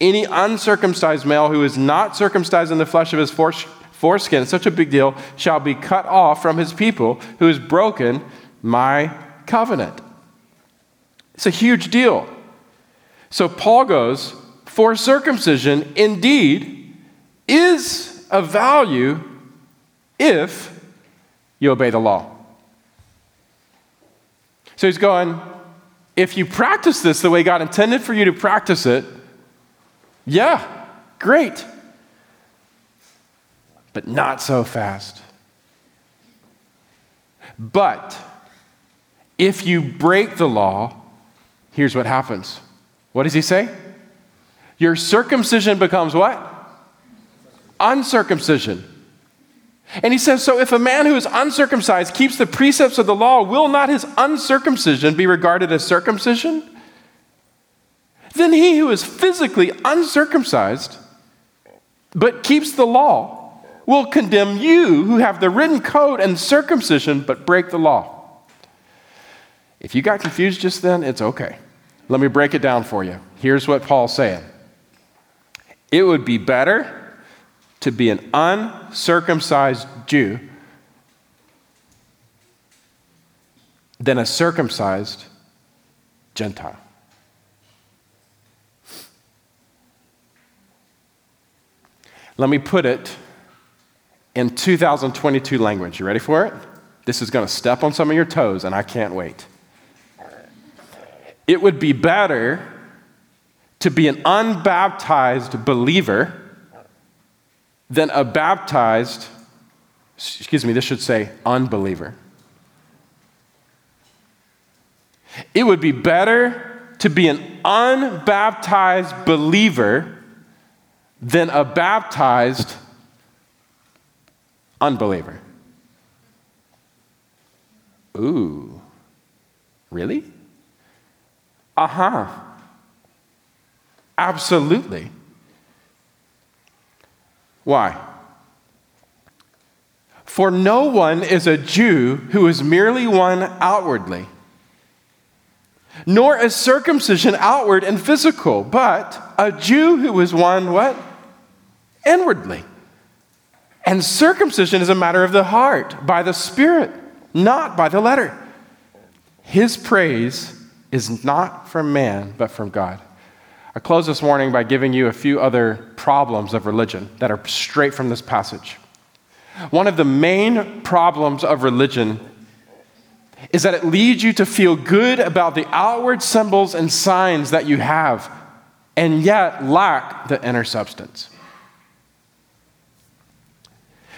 Speaker 2: Any uncircumcised male who is not circumcised in the flesh of his foreskin, such a big deal, shall be cut off from his people, who has broken my covenant. It's a huge deal. So Paul goes, For circumcision indeed is of value if you obey the law. So he's going, if you practice this the way God intended for you to practice it, yeah, great. But not so fast. But if you break the law, here's what happens. What does he say? Your circumcision becomes what? Uncircumcision. And he says, So if a man who is uncircumcised keeps the precepts of the law, will not his uncircumcision be regarded as circumcision? Then he who is physically uncircumcised but keeps the law will condemn you who have the written code and circumcision but break the law. If you got confused just then, it's okay. Let me break it down for you. Here's what Paul's saying It would be better to be an uncircumcised Jew than a circumcised Gentile. Let me put it in 2022 language. You ready for it? This is going to step on some of your toes, and I can't wait. It would be better to be an unbaptized believer than a baptized, excuse me, this should say unbeliever. It would be better to be an unbaptized believer than a baptized unbeliever. Ooh, really? Uh huh. Absolutely. Why? For no one is a Jew who is merely one outwardly, nor is circumcision outward and physical, but a Jew who is one what? Inwardly. And circumcision is a matter of the heart, by the Spirit, not by the letter. His praise is not from man, but from God. I close this morning by giving you a few other problems of religion that are straight from this passage. One of the main problems of religion is that it leads you to feel good about the outward symbols and signs that you have, and yet lack the inner substance.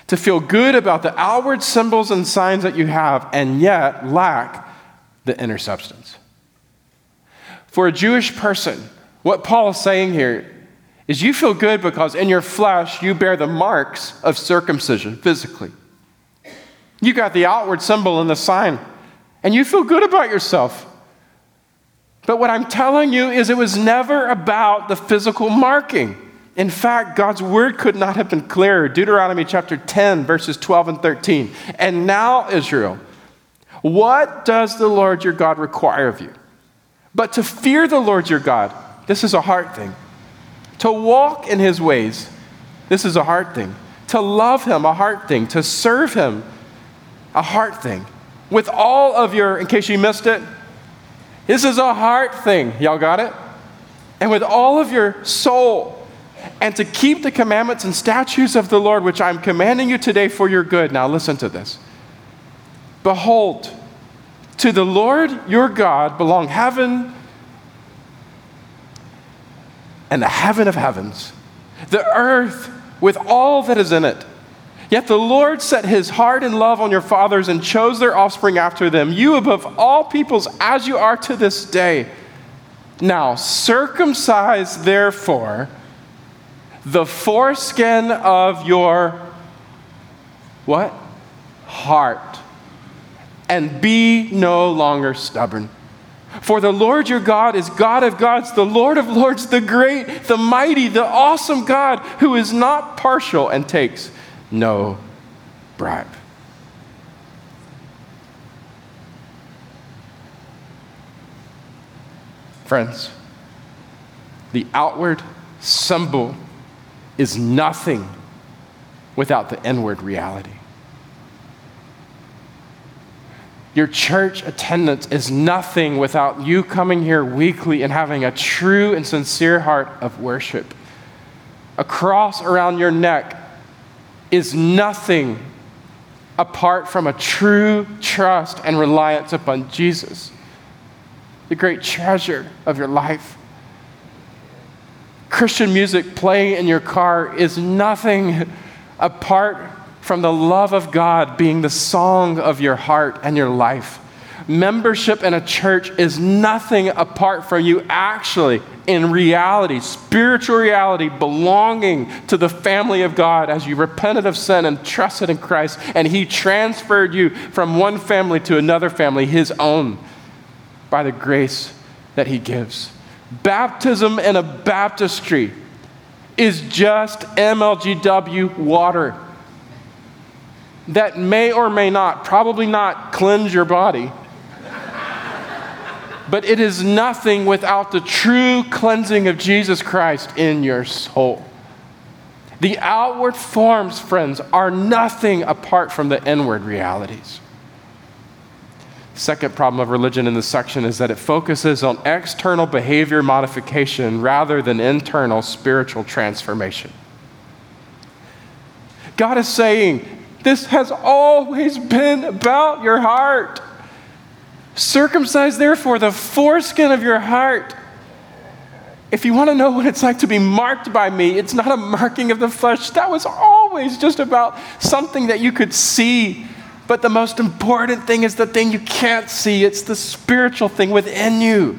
Speaker 2: To feel good about the outward symbols and signs that you have, and yet lack the inner substance. For a Jewish person, what Paul is saying here is you feel good because in your flesh you bear the marks of circumcision physically. You got the outward symbol and the sign, and you feel good about yourself. But what I'm telling you is it was never about the physical marking. In fact, God's word could not have been clearer. Deuteronomy chapter 10, verses 12 and 13. And now, Israel, what does the Lord your God require of you? But to fear the Lord your God this is a heart thing. To walk in his ways, this is a heart thing. To love him, a heart thing. To serve him, a heart thing. With all of your, in case you missed it, this is a heart thing. Y'all got it? And with all of your soul, and to keep the commandments and statutes of the Lord, which I'm commanding you today for your good. Now, listen to this. Behold, to the Lord your God belong heaven and the heaven of heavens, the earth with all that is in it. Yet the Lord set his heart and love on your fathers and chose their offspring after them, you above all peoples, as you are to this day. Now, circumcise therefore the foreskin of your what? Heart. And be no longer stubborn. For the Lord your God is God of gods, the Lord of lords, the great, the mighty, the awesome God who is not partial and takes no bribe. Friends, the outward symbol is nothing without the inward reality. Your church attendance is nothing without you coming here weekly and having a true and sincere heart of worship. a cross around your neck, is nothing apart from a true trust and reliance upon Jesus, the great treasure of your life. Christian music playing in your car is nothing apart from the love of God being the song of your heart and your life. Membership in a church is nothing apart from you actually, in reality, spiritual reality, belonging to the family of God as you repented of sin and trusted in Christ, and He transferred you from one family to another family, His own, by the grace that He gives. Baptism in a baptistry is just MLGW water that may or may not, probably not, cleanse your body but it is nothing without the true cleansing of Jesus Christ in your soul. The outward forms, friends, are nothing apart from the inward realities. Second problem of religion in this section is that it focuses on external behavior modification rather than internal spiritual transformation. God is saying, This has always been about your heart. Circumcise, therefore, the foreskin of your heart. If you want to know what it's like to be marked by me, it's not a marking of the flesh. That was always just about something that you could see. But the most important thing is the thing you can't see, it's the spiritual thing within you.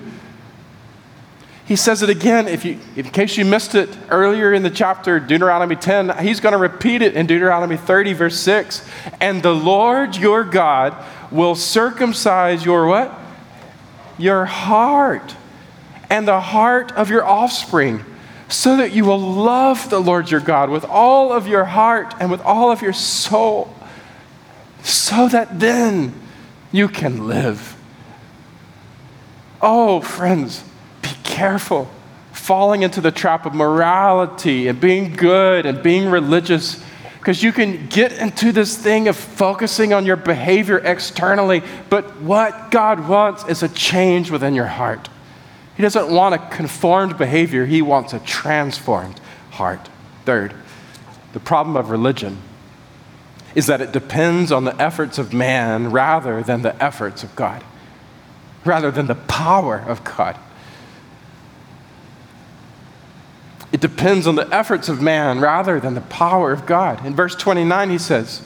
Speaker 2: He says it again, if you, in case you missed it earlier in the chapter, Deuteronomy 10, he's going to repeat it in Deuteronomy 30, verse 6. And the Lord your God will circumcise your what? Your heart and the heart of your offspring, so that you will love the Lord your God with all of your heart and with all of your soul, so that then you can live. Oh, friends, careful falling into the trap of morality and being good and being religious because you can get into this thing of focusing on your behavior externally, but what God wants is a change within your heart. He doesn't want a conformed behavior, He wants a transformed heart. Third, the problem of religion is that it depends on the efforts of man rather than the efforts of God, rather than the power of God. It depends on the efforts of man rather than the power of God. In verse 29, he says,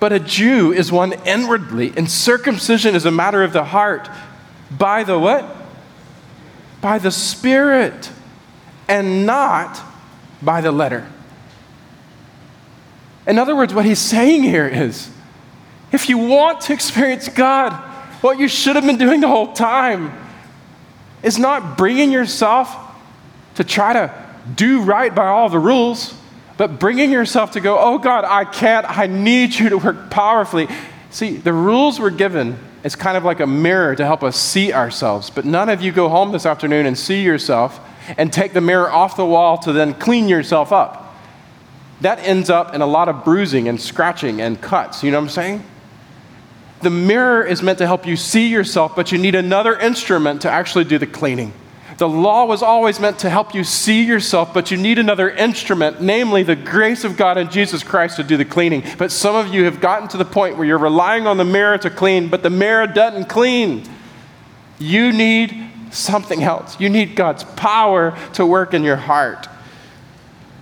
Speaker 2: But a Jew is one inwardly, and circumcision is a matter of the heart. By the what? By the Spirit, and not by the letter. In other words, what he's saying here is if you want to experience God, what you should have been doing the whole time is not bringing yourself to try to do right by all the rules, but bringing yourself to go, oh God, I can't, I need you to work powerfully. See, the rules were given as kind of like a mirror to help us see ourselves, but none of you go home this afternoon and see yourself and take the mirror off the wall to then clean yourself up. That ends up in a lot of bruising and scratching and cuts. You know what I'm saying? The mirror is meant to help you see yourself, but you need another instrument to actually do the cleaning. The law was always meant to help you see yourself, but you need another instrument, namely the grace of God and Jesus Christ to do the cleaning. But some of you have gotten to the point where you're relying on the mirror to clean, but the mirror doesn't clean. You need something else. You need God's power to work in your heart.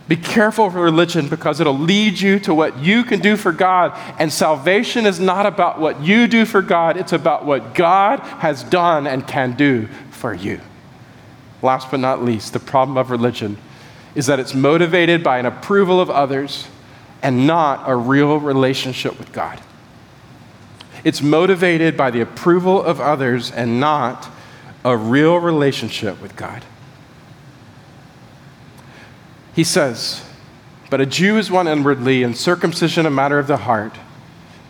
Speaker 2: Be careful of religion because it'll lead you to what you can do for God. And salvation is not about what you do for God, it's about what God has done and can do for you. Last but not least, the problem of religion is that it's motivated by an approval of others and not a real relationship with God. It's motivated by the approval of others and not a real relationship with God. He says, But a Jew is one inwardly, and circumcision a matter of the heart,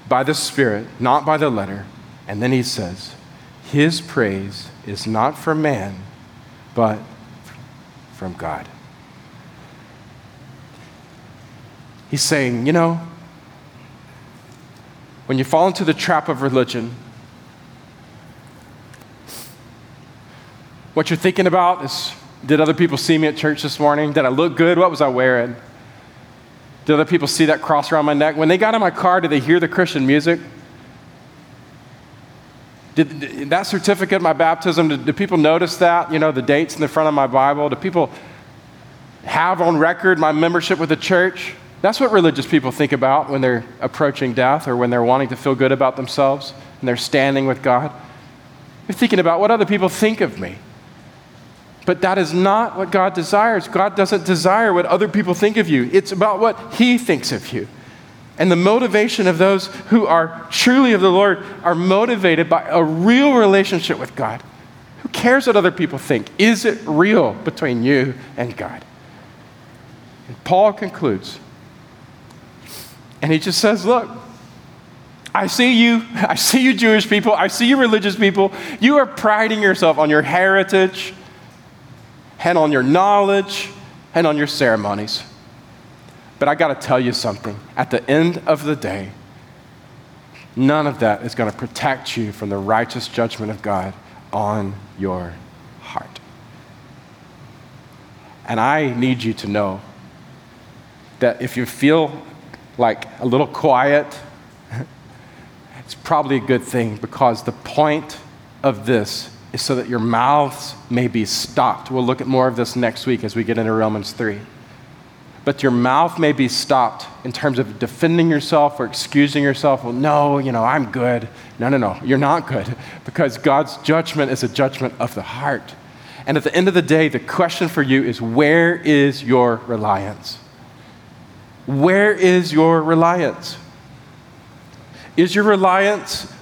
Speaker 2: by the Spirit, not by the letter. And then he says, His praise is not from man but from God. He's saying, you know, when you fall into the trap of religion, what you're thinking about is Did other people see me at church this morning? Did I look good? What was I wearing? Did other people see that cross around my neck? When they got in my car, did they hear the Christian music? Did that certificate, my baptism, did, did people notice that? You know, the dates in the front of my Bible? Do people have on record my membership with the church? That's what religious people think about when they're approaching death or when they're wanting to feel good about themselves and they're standing with God. They're thinking about what other people think of me. But that is not what God desires. God doesn't desire what other people think of you, it's about what He thinks of you. And the motivation of those who are truly of the Lord are motivated by a real relationship with God. Who cares what other people think? Is it real between you and God? And Paul concludes, and he just says, Look, I see you. I see you, Jewish people. I see you, religious people. You are priding yourself on your heritage and on your knowledge and on your ceremonies. But I got to tell you something. At the end of the day, none of that is going to protect you from the righteous judgment of God on your heart. And I need you to know that if you feel like a little quiet, it's probably a good thing because the point of this is so that your mouths may be stopped. We'll look at more of this next week as we get into Romans 3. But your mouth may be stopped in terms of defending yourself or excusing yourself. Well, no, you know, I'm good. No, no, no, you're not good because God's judgment is a judgment of the heart. And at the end of the day, the question for you is where is your reliance? Where is your reliance? Is your reliance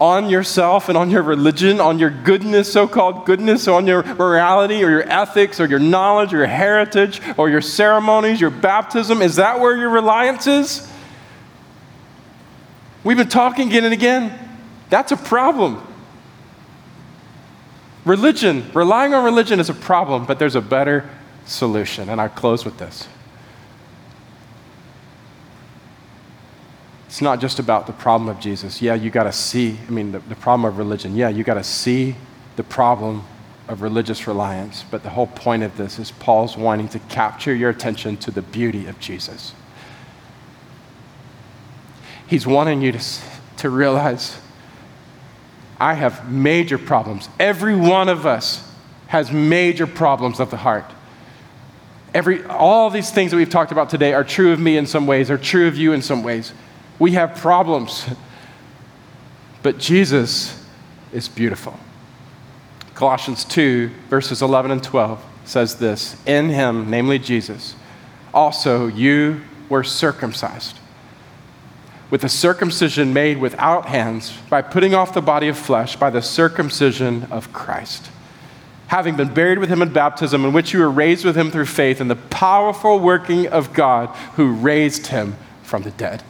Speaker 2: on yourself and on your religion, on your goodness, so called goodness, on your morality or your ethics or your knowledge or your heritage or your ceremonies, your baptism? Is that where your reliance is? We've been talking again and again. That's a problem. Religion, relying on religion is a problem, but there's a better solution. And I close with this. It's not just about the problem of Jesus. Yeah, you got to see, I mean, the, the problem of religion. Yeah, you got to see the problem of religious reliance. But the whole point of this is Paul's wanting to capture your attention to the beauty of Jesus. He's wanting you to, to realize I have major problems. Every one of us has major problems of the heart. Every, all these things that we've talked about today are true of me in some ways, are true of you in some ways. We have problems. But Jesus is beautiful. Colossians 2, verses 11 and 12 says this In him, namely Jesus, also you were circumcised with a circumcision made without hands by putting off the body of flesh by the circumcision of Christ. Having been buried with him in baptism, in which you were raised with him through faith in the powerful working of God who raised him from the dead.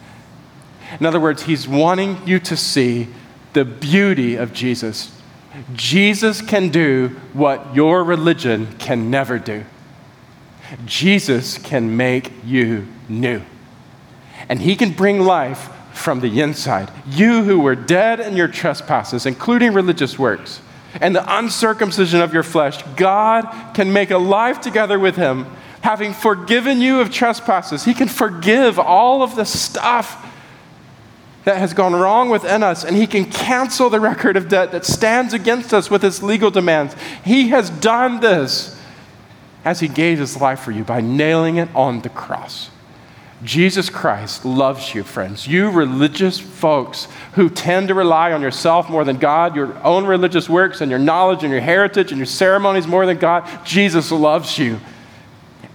Speaker 2: In other words, he's wanting you to see the beauty of Jesus. Jesus can do what your religion can never do. Jesus can make you new. And he can bring life from the inside. You who were dead in your trespasses, including religious works, and the uncircumcision of your flesh, God can make a life together with him, having forgiven you of trespasses. He can forgive all of the stuff that has gone wrong within us, and He can cancel the record of debt that stands against us with His legal demands. He has done this as He gave His life for you by nailing it on the cross. Jesus Christ loves you, friends. You religious folks who tend to rely on yourself more than God, your own religious works and your knowledge and your heritage and your ceremonies more than God, Jesus loves you.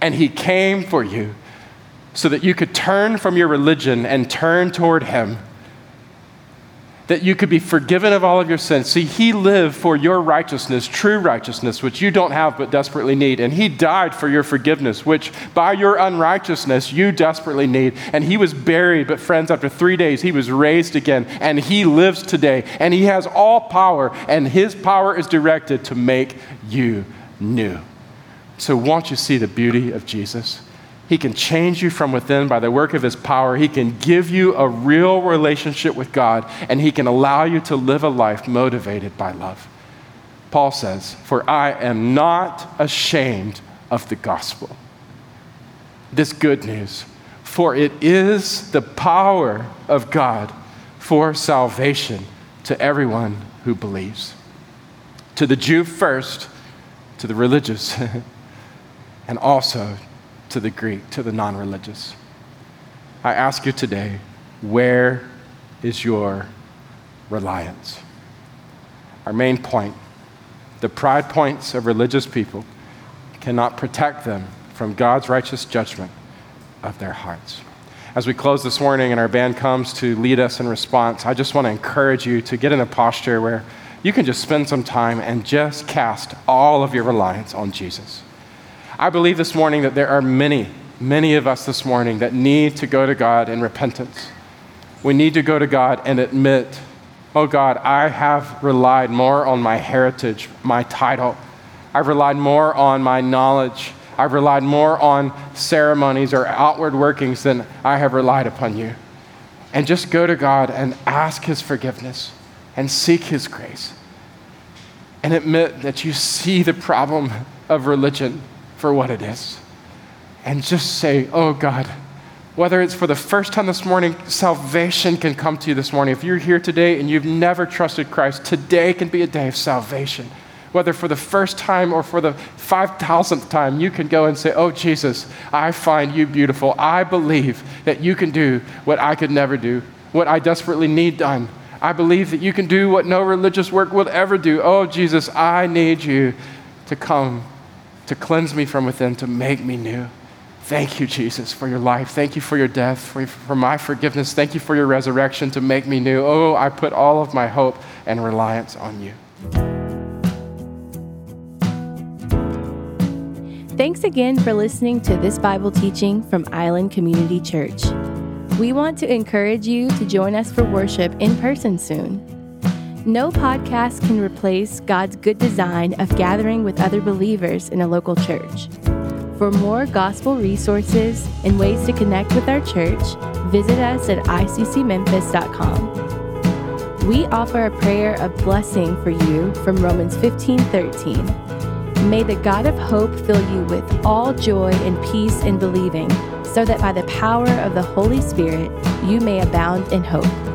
Speaker 2: And He came for you so that you could turn from your religion and turn toward Him that you could be forgiven of all of your sins. See, He lived for your righteousness, true righteousness, which you don't have but desperately need. And He died for your forgiveness, which by your unrighteousness you desperately need. And He was buried, but friends, after three days, He was raised again. And He lives today. And He has all power, and His power is directed to make you new. So, won't you see the beauty of Jesus? He can change you from within by the work of His power. He can give you a real relationship with God, and He can allow you to live a life motivated by love. Paul says, For I am not ashamed of the gospel. This good news, for it is the power of God for salvation to everyone who believes. To the Jew first, to the religious, and also to the Greek, to the non religious. I ask you today, where is your reliance? Our main point the pride points of religious people cannot protect them from God's righteous judgment of their hearts. As we close this morning and our band comes to lead us in response, I just want to encourage you to get in a posture where you can just spend some time and just cast all of your reliance on Jesus. I believe this morning that there are many, many of us this morning that need to go to God in repentance. We need to go to God and admit Oh God, I have relied more on my heritage, my title. I've relied more on my knowledge. I've relied more on ceremonies or outward workings than I have relied upon you. And just go to God and ask His forgiveness and seek His grace. And admit that you see the problem of religion for what it is. And just say, Oh God, whether it's for the first time this morning, salvation can come to you this morning. If you're here today and you've never trusted Christ, today can be a day of salvation. Whether for the first time or for the 5,000th time, you can go and say, Oh, Jesus, I find you beautiful. I believe that you can do what I could never do, what I desperately need done. I believe that you can do what no religious work will ever do. Oh, Jesus, I need you to come to cleanse me from within, to make me new. Thank you, Jesus, for your life. Thank you for your death, for, for my forgiveness. Thank you for your resurrection to make me new. Oh, I put all of my hope and reliance on you.
Speaker 1: Thanks again for listening to this Bible teaching from Island Community Church. We want to encourage you to join us for worship in person soon. No podcast can replace God's good design of gathering with other believers in a local church. For more gospel resources and ways to connect with our church, visit us at iccmemphis.com. We offer a prayer of blessing for you from Romans 15:13. May the God of hope fill you with all joy and peace in believing, so that by the power of the Holy Spirit you may abound in hope.